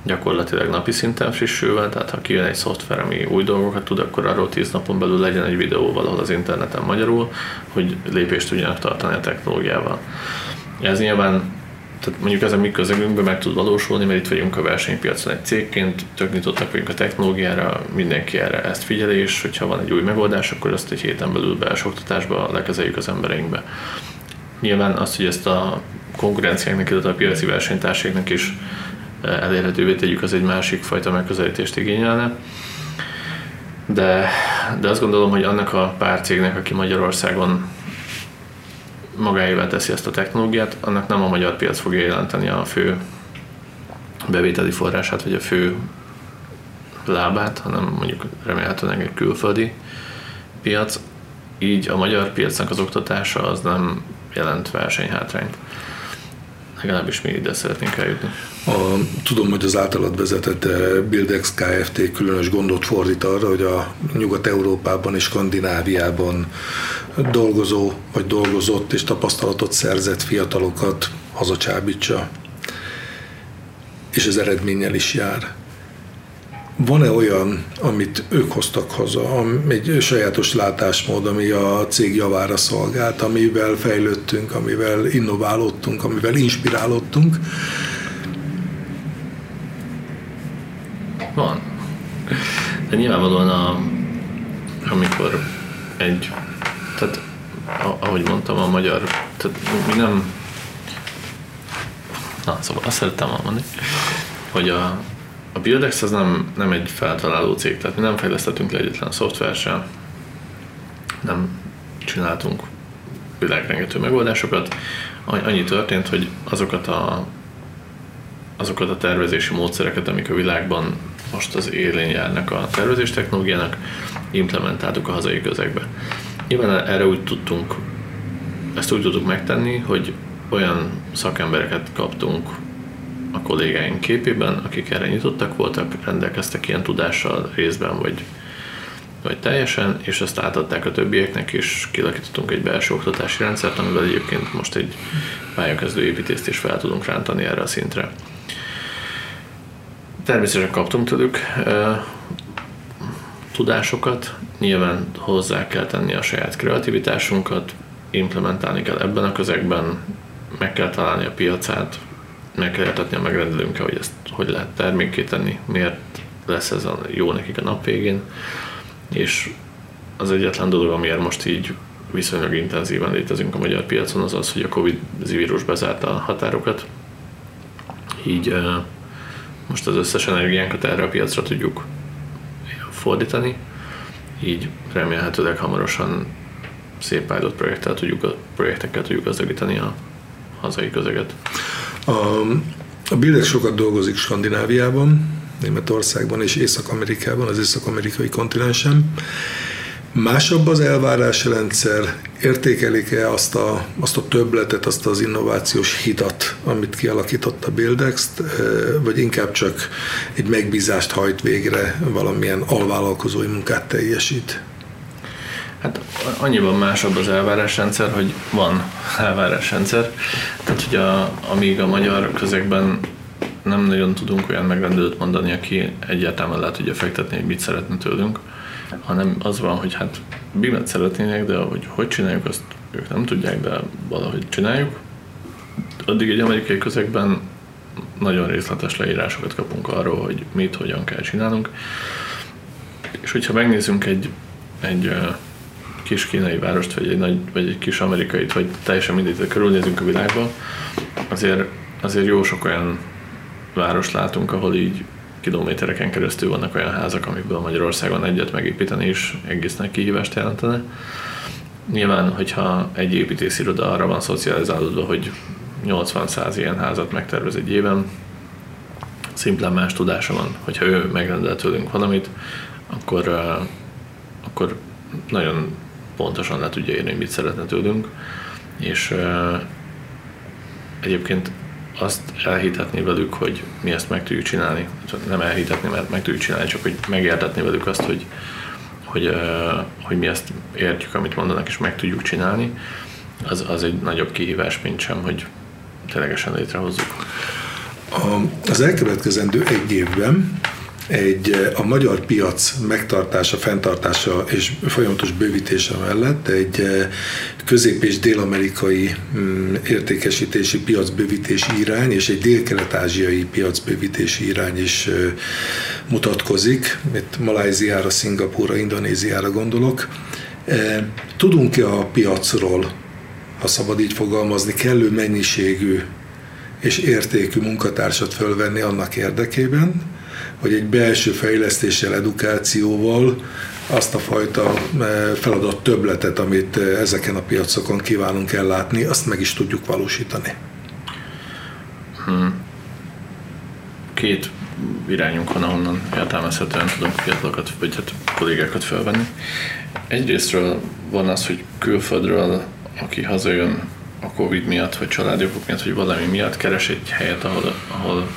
gyakorlatilag napi szinten frissülve, tehát ha kijön egy szoftver, ami új dolgokat tud, akkor arról tíz napon belül legyen egy videó valahol az interneten magyarul, hogy lépést tudjanak tartani a technológiával. Ez nyilván tehát mondjuk ez a mi közegünkben meg tud valósulni, mert itt vagyunk a versenypiacon egy cégként, tök nyitottak vagyunk a technológiára, mindenki erre ezt figyeli, és hogyha van egy új megoldás, akkor azt egy héten belül belső oktatásba lekezeljük az embereinkbe. Nyilván azt, hogy ezt a konkurenciáknak, illetve a piaci versenytársaiknak is elérhetővé tegyük, az egy másik fajta megközelítést igényelne. De, de azt gondolom, hogy annak a pár cégnek, aki Magyarországon magáével teszi ezt a technológiát, annak nem a magyar piac fogja jelenteni a fő bevételi forrását, vagy a fő lábát, hanem mondjuk remélhetőleg egy külföldi piac. Így a magyar piacnak az oktatása az nem jelent versenyhátrányt. Legalábbis mi ide szeretnénk eljutni. A, tudom, hogy az általad vezetett eh, Bildex Kft. különös gondot fordít arra, hogy a Nyugat-Európában és Skandináviában dolgozó vagy dolgozott és tapasztalatot szerzett fiatalokat hazacsábítsa. És az eredménnyel is jár. Van-e olyan, amit ők hoztak haza, egy sajátos látásmód, ami a cég javára szolgált, amivel fejlődtünk, amivel innoválódtunk, amivel inspirálódtunk? Van. De nyilvánvalóan a, amikor egy, tehát ahogy mondtam, a magyar, tehát mi nem, na szóval azt szerettem mondani, hogy a, a Buildex az nem, nem egy feltaláló cég, tehát mi nem fejlesztettünk le egyetlen szoftver sem, nem csináltunk világrengető megoldásokat. Annyi történt, hogy azokat a, azokat a tervezési módszereket, amik a világban most az élén járnak a tervezés technológiának, implementáltuk a hazai közegbe. Nyilván erre úgy tudtunk, ezt úgy tudtuk megtenni, hogy olyan szakembereket kaptunk a kollégáink képében, akik erre nyitottak voltak, rendelkeztek ilyen tudással részben vagy, vagy teljesen, és ezt átadták a többieknek, és kilakítottunk egy belső oktatási rendszert, amivel egyébként most egy pályakezdő építést is fel tudunk rántani erre a szintre. Természetesen kaptunk tőlük tudásokat, nyilván hozzá kell tenni a saját kreativitásunkat, implementálni kell ebben a közegben, meg kell találni a piacát, meg kell értetni a megrendelőnkkel, hogy ezt hogy lehet termékké tenni, miért lesz ez a jó nekik a nap végén, és az egyetlen dolog, amiért most így viszonylag intenzíven létezünk a magyar piacon, az az, hogy a Covid vírus bezárta a határokat, így most az összes energiánkat erre a piacra tudjuk fordítani, így remélhetőleg hamarosan szép pilot projekttel tudjuk, projektekkel tudjuk gazdagítani a hazai közeget. A, a Bildex sokat dolgozik Skandináviában, Németországban és Észak-Amerikában, az észak-amerikai kontinensen. Másabb az elvárásrendszer, értékelik-e azt a, azt a többletet, azt az innovációs hidat, amit kialakított a Bildex, vagy inkább csak egy megbízást hajt végre, valamilyen alvállalkozói munkát teljesít? Hát annyiban másabb az elvárásrendszer, hogy van elvárásrendszer. Tehát, hogy a, amíg a magyar közegben nem nagyon tudunk olyan megrendelőt mondani, aki egyáltalán le tudja fektetni, hogy mit szeretne tőlünk, hanem az van, hogy hát bimet szeretnének, de hogy hogy csináljuk, azt ők nem tudják, de valahogy csináljuk. Addig egy amerikai közegben nagyon részletes leírásokat kapunk arról, hogy mit, hogyan kell csinálnunk. És hogyha megnézzünk egy, egy kis kínai várost, vagy egy, nagy, vagy egy kis amerikait, vagy teljesen mindegy, de körülnézünk a világban, azért, azért jó sok olyan várost látunk, ahol így kilométereken keresztül vannak olyan házak, amikből Magyarországon egyet megépíteni is egész nagy kihívást jelentene. Nyilván, hogyha egy építésziroda arra van szocializálódva, hogy 80-100 ilyen házat megtervez egy éven, szimplán más tudása van, hogyha ő megrendel tőlünk valamit, akkor, akkor nagyon pontosan le tudja írni, mit szeretne tőlünk, és egyébként azt elhitetni velük, hogy mi ezt meg tudjuk csinálni. Nem elhitetni, mert meg tudjuk csinálni, csak hogy megértetni velük azt, hogy, hogy, hogy mi ezt értjük, amit mondanak, és meg tudjuk csinálni, az, az egy nagyobb kihívás, mint sem, hogy ténylegesen létrehozzuk. A, az elkövetkezendő egy évben egy, eh, a magyar piac megtartása, fenntartása és folyamatos bővítése mellett egy eh, közép- és dél-amerikai mm, értékesítési piacbővítési irány és egy dél-kelet-ázsiai piacbővítési irány is eh, mutatkozik. Itt Maláziára, Szingapúra, Indonéziára gondolok. Tudunk-e a piacról, ha szabad így fogalmazni, kellő mennyiségű és értékű munkatársat fölvenni annak érdekében, hogy egy belső fejlesztéssel, edukációval azt a fajta e, feladat töbletet, amit e, ezeken a piacokon kívánunk ellátni, azt meg is tudjuk valósítani. Hmm. Két irányunk van, ahonnan értelmezhetően tudunk fiatalokat, vagy hát kollégákat felvenni. Egyrésztről van az, hogy külföldről, aki hazajön a Covid miatt, vagy családi miatt, vagy valami miatt keres egy helyet, ahol, ahol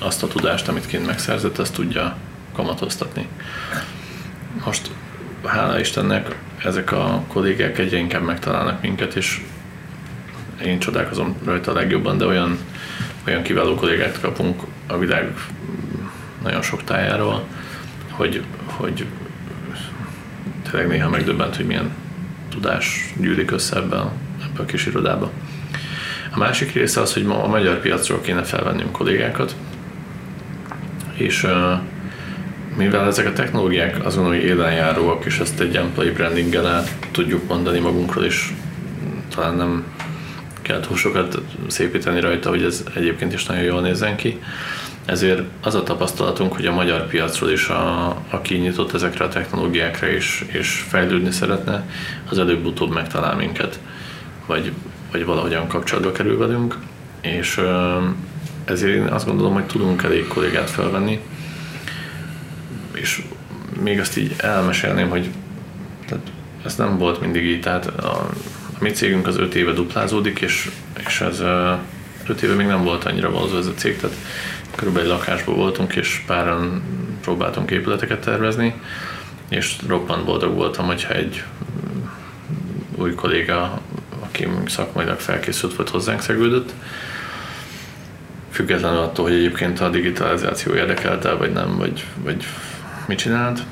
azt a tudást, amit kint megszerzett, azt tudja kamatoztatni. Most hála Istennek ezek a kollégák egyre inkább megtalálnak minket, és én csodálkozom rajta a legjobban, de olyan, olyan kiváló kollégát kapunk a világ nagyon sok tájáról, hogy, hogy tényleg néha megdöbbent, hogy milyen tudás gyűlik össze ebbe, ebbe a kis irodába. A másik része az, hogy ma a magyar piacról kéne felvennünk kollégákat, és mivel ezek a technológiák azon, hogy élenjáróak, és ezt egy employee brandinggel tudjuk mondani magunkról, és talán nem kell túl sokat szépíteni rajta, hogy ez egyébként is nagyon jól nézzen ki. Ezért az a tapasztalatunk, hogy a magyar piacról is, a, aki nyitott ezekre a technológiákra és, és fejlődni szeretne, az előbb-utóbb megtalál minket, vagy, vagy valahogyan kapcsolatba kerül velünk, és ezért én azt gondolom, hogy tudunk elég kollégát felvenni, és még azt így elmesélném, hogy tehát ez nem volt mindig így, tehát a, a mi cégünk az öt éve duplázódik, és, és ez öt éve még nem volt annyira valózó ez a cég, tehát körülbelül egy lakásban voltunk, és páran próbáltunk épületeket tervezni, és roppant boldog voltam, hogyha egy új kolléga, aki szakmailag felkészült volt hozzánk szegődött, függetlenül attól, hogy egyébként a digitalizáció érdekelte, vagy nem, vagy, vagy mit csinált.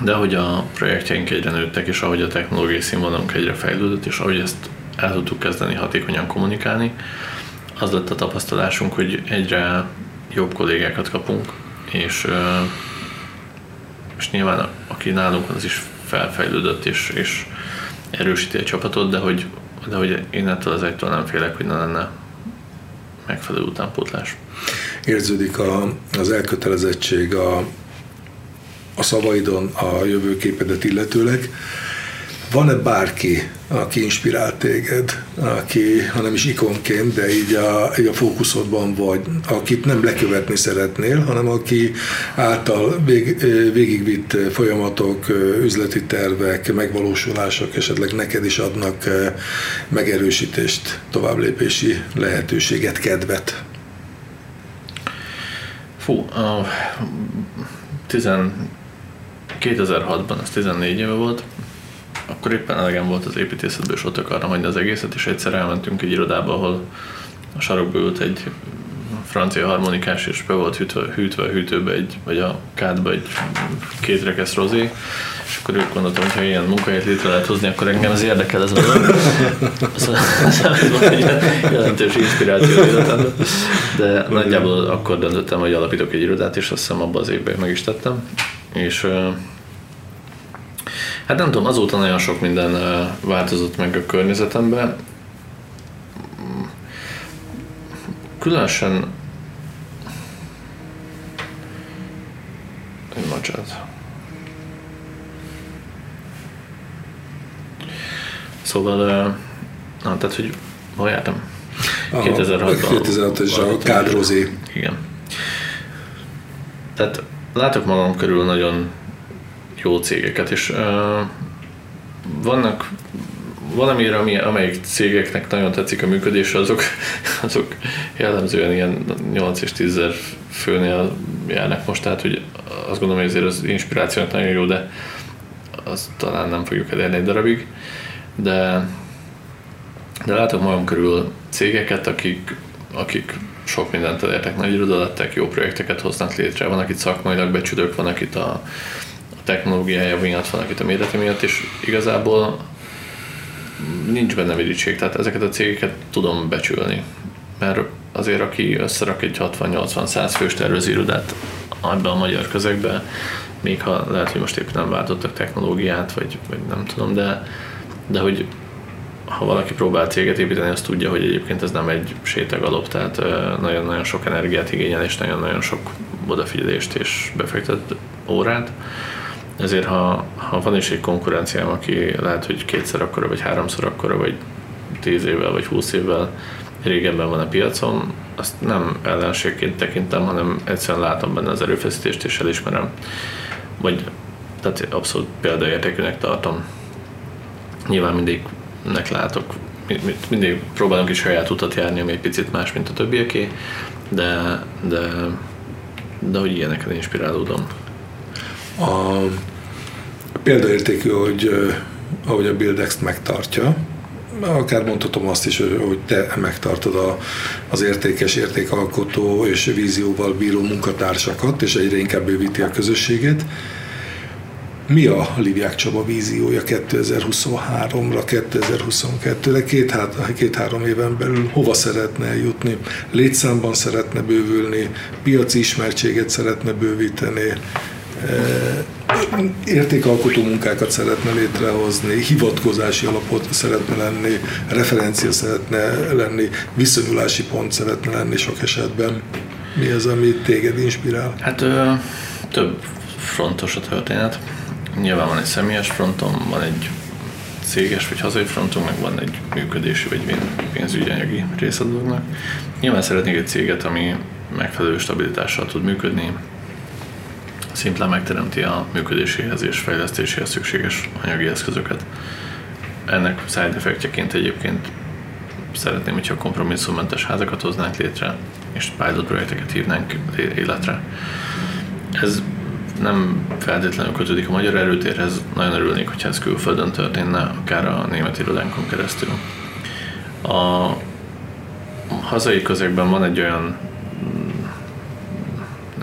De ahogy a projektjeink egyre nőttek, és ahogy a technológiai színvonalunk egyre fejlődött, és ahogy ezt el tudtuk kezdeni hatékonyan kommunikálni, az lett a tapasztalásunk, hogy egyre jobb kollégákat kapunk, és, és nyilván aki nálunk az is felfejlődött, és, és erősíti a csapatot, de hogy, de hogy én ettől az egytől nem félek, hogy ne lenne megfelelő utánpótlás. Érződik a, az elkötelezettség a, a szavaidon, a jövőképedet illetőleg. Van-e bárki, aki inspirált téged, aki, hanem is ikonként, de így a, így a fókuszodban vagy, akit nem lekövetni szeretnél, hanem aki által vég, végigvitt folyamatok, üzleti tervek, megvalósulások esetleg neked is adnak megerősítést, továbblépési lehetőséget, kedvet? Fú, a 2006-ban, az 14 éve volt, akkor éppen elegem volt az építészetből, és ott akartam hagyni az egészet, és egyszer elmentünk egy irodába, ahol a sarokba ült egy francia harmonikás, és be volt hűtve, hűtve a hűtőbe, egy, vagy a kádba egy két rekesz rozé, és akkor ők gondoltam, hogy ha ilyen munkahelyet létre lehet hozni, akkor engem az érdekel ez a dolog. ez volt egy jelentős inspiráció életemben. De nagyjából akkor döntöttem, hogy alapítok egy irodát, és azt hiszem abban az évben meg is tettem. És Hát nem tudom, azóta nagyon sok minden változott meg a környezetemben. Különösen Bocsánat. Szóval, na, tehát, hogy hol jártam? 2006-ban. 2006 és a kádrozé. Igen. Tehát látok magam körül nagyon jó cégeket, és uh, vannak valamire, ami, amelyik cégeknek nagyon tetszik a működés, azok, azok jellemzően ilyen 8 és 10 ezer főnél járnak most, tehát hogy azt gondolom, hogy ezért az inspirációnak nagyon jó, de azt talán nem fogjuk elérni egy darabig, de, de látok magam körül cégeket, akik, akik sok mindent elértek, nagy iroda lettek, jó projekteket hoznak létre, van, akit szakmailag becsüdök, van, akit a technológiája miatt, van, akit a méretű miatt, és igazából nincs benne virítség, tehát ezeket a cégeket tudom becsülni. Mert azért, aki összerak egy 60-80-100 fős tervezőirodát ebbe a magyar közegbe, még ha lehet, hogy most éppen nem váltottak technológiát, vagy, vagy nem tudom, de, de hogy ha valaki próbál céget építeni, azt tudja, hogy egyébként ez nem egy sétagalop, tehát nagyon-nagyon sok energiát igényel, és nagyon-nagyon sok odafigyelést és befektet órát. Ezért ha, ha van is egy konkurenciám, aki lehet, hogy kétszer akkora, vagy háromszor akkora, vagy tíz évvel, vagy húsz évvel régebben van a piacon, azt nem ellenségként tekintem, hanem egyszerűen látom benne az erőfeszítést, és elismerem. Vagy tehát abszolút példaértékűnek tartom. Nyilván mindig nek látok, mindig próbálunk is saját utat járni, ami egy picit más, mint a többieké, de, de, de hogy ilyeneken inspirálódom. A példaértékű, hogy ahogy a Bildex megtartja, akár mondhatom azt is, hogy te megtartod a, az értékes értékalkotó és vízióval bíró munkatársakat, és egyre inkább bővíti a közösséget. Mi a Liviák Csaba víziója 2023-ra, 2022-re, két-három két, éven belül hova szeretne jutni? Létszámban szeretne bővülni, piaci ismertséget szeretne bővíteni, értékalkotó munkákat szeretne létrehozni, hivatkozási alapot szeretne lenni, referencia szeretne lenni, viszonyulási pont szeretne lenni sok esetben. Mi az, ami téged inspirál? Hát ö, több frontos a történet. Nyilván van egy személyes frontom, van egy céges vagy hazai fronton, meg van egy működési vagy pénzügyi anyagi része Nyilván szeretnék egy céget, ami megfelelő stabilitással tud működni, szimplán megteremti a működéséhez és fejlesztéséhez szükséges anyagi eszközöket. Ennek side effektjeként egyébként szeretném, hogyha kompromisszummentes házakat hoznánk létre, és pilot projekteket hívnánk életre. Ez nem feltétlenül kötődik a magyar erőtérhez, nagyon örülnék, hogyha ez külföldön történne, akár a német irodánkon keresztül. A hazai közegben van egy olyan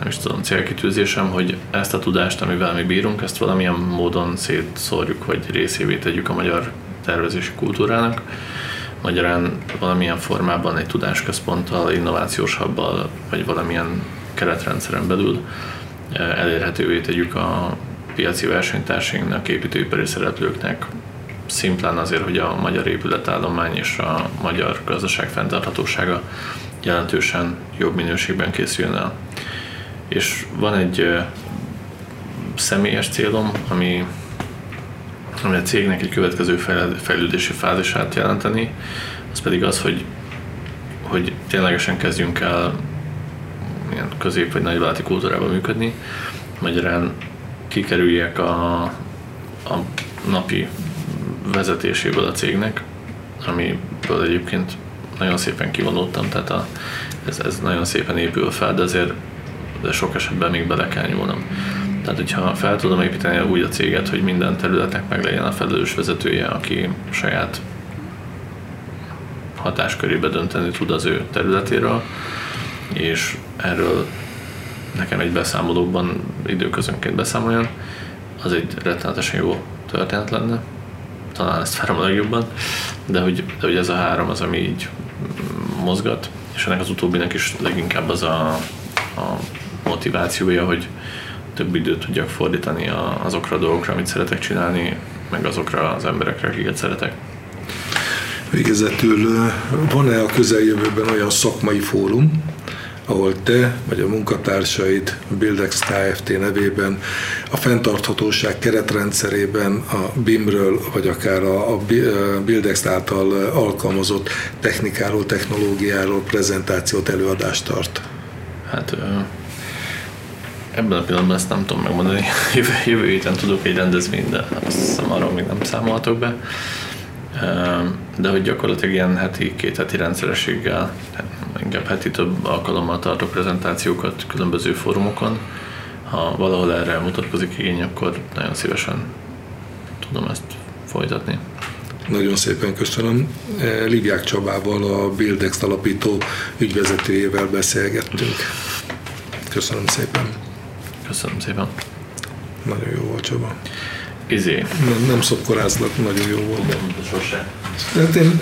nem is tudom, célkitűzésem, hogy ezt a tudást, amivel mi bírunk, ezt valamilyen módon szétszórjuk, vagy részévé tegyük a magyar tervezési kultúrának. Magyarán valamilyen formában egy tudásközponttal, innovációs habbal, vagy valamilyen keretrendszeren belül eh, elérhetővé tegyük a piaci versenytársainknak, építőipari szereplőknek, szimplán azért, hogy a magyar épületállomány és a magyar gazdaság fenntarthatósága jelentősen jobb minőségben készüljön el és van egy személyes célom, ami, ami a cégnek egy következő fejlődési fázisát jelenteni, az pedig az, hogy, hogy ténylegesen kezdjünk el ilyen közép- vagy nagyvállalati kultúrában működni. Magyarán kikerüljek a, a napi vezetéséből a cégnek, amiből egyébként nagyon szépen kivonultam, tehát a, ez, ez nagyon szépen épül fel, de azért de sok esetben még bele kell nyúlnom. Tehát, hogyha fel tudom építeni úgy a céget, hogy minden területnek meg legyen a felelős vezetője, aki saját hatáskörébe dönteni tud az ő területéről, és erről nekem egy beszámolóban időközönként beszámoljon, az egy rettenetesen jó történet lenne. Talán ezt várom a legjobban, de hogy, de hogy ez a három az, ami így mozgat, és ennek az utóbbinek is leginkább az a, a motivációja, hogy több időt tudjak fordítani azokra a dolgokra, amit szeretek csinálni, meg azokra az emberekre, akiket szeretek. Végezetül van-e a közeljövőben olyan szakmai fórum, ahol te vagy a munkatársaid a Bildex Kft. nevében a fenntarthatóság keretrendszerében a BIM-ről, vagy akár a Bildex által alkalmazott technikáról, technológiáról prezentációt, előadást tart? Hát ebben a pillanatban ezt nem tudom megmondani. Jövő, jövő héten tudok egy rendezvényt, de azt hiszem arról még nem számolhatok be. de hogy gyakorlatilag ilyen heti, két heti rendszerességgel, inkább heti több alkalommal tartok prezentációkat különböző fórumokon. Ha valahol erre mutatkozik igény, akkor nagyon szívesen tudom ezt folytatni. Nagyon szépen köszönöm. Liviák Csabával, a Bildex alapító ügyvezetőjével beszélgettünk. Köszönöm szépen. Köszönöm szépen. Nagyon jó volt Csaba. Izé. Nem, nem szokkorázlak, nagyon jó volt. Sose. Hát én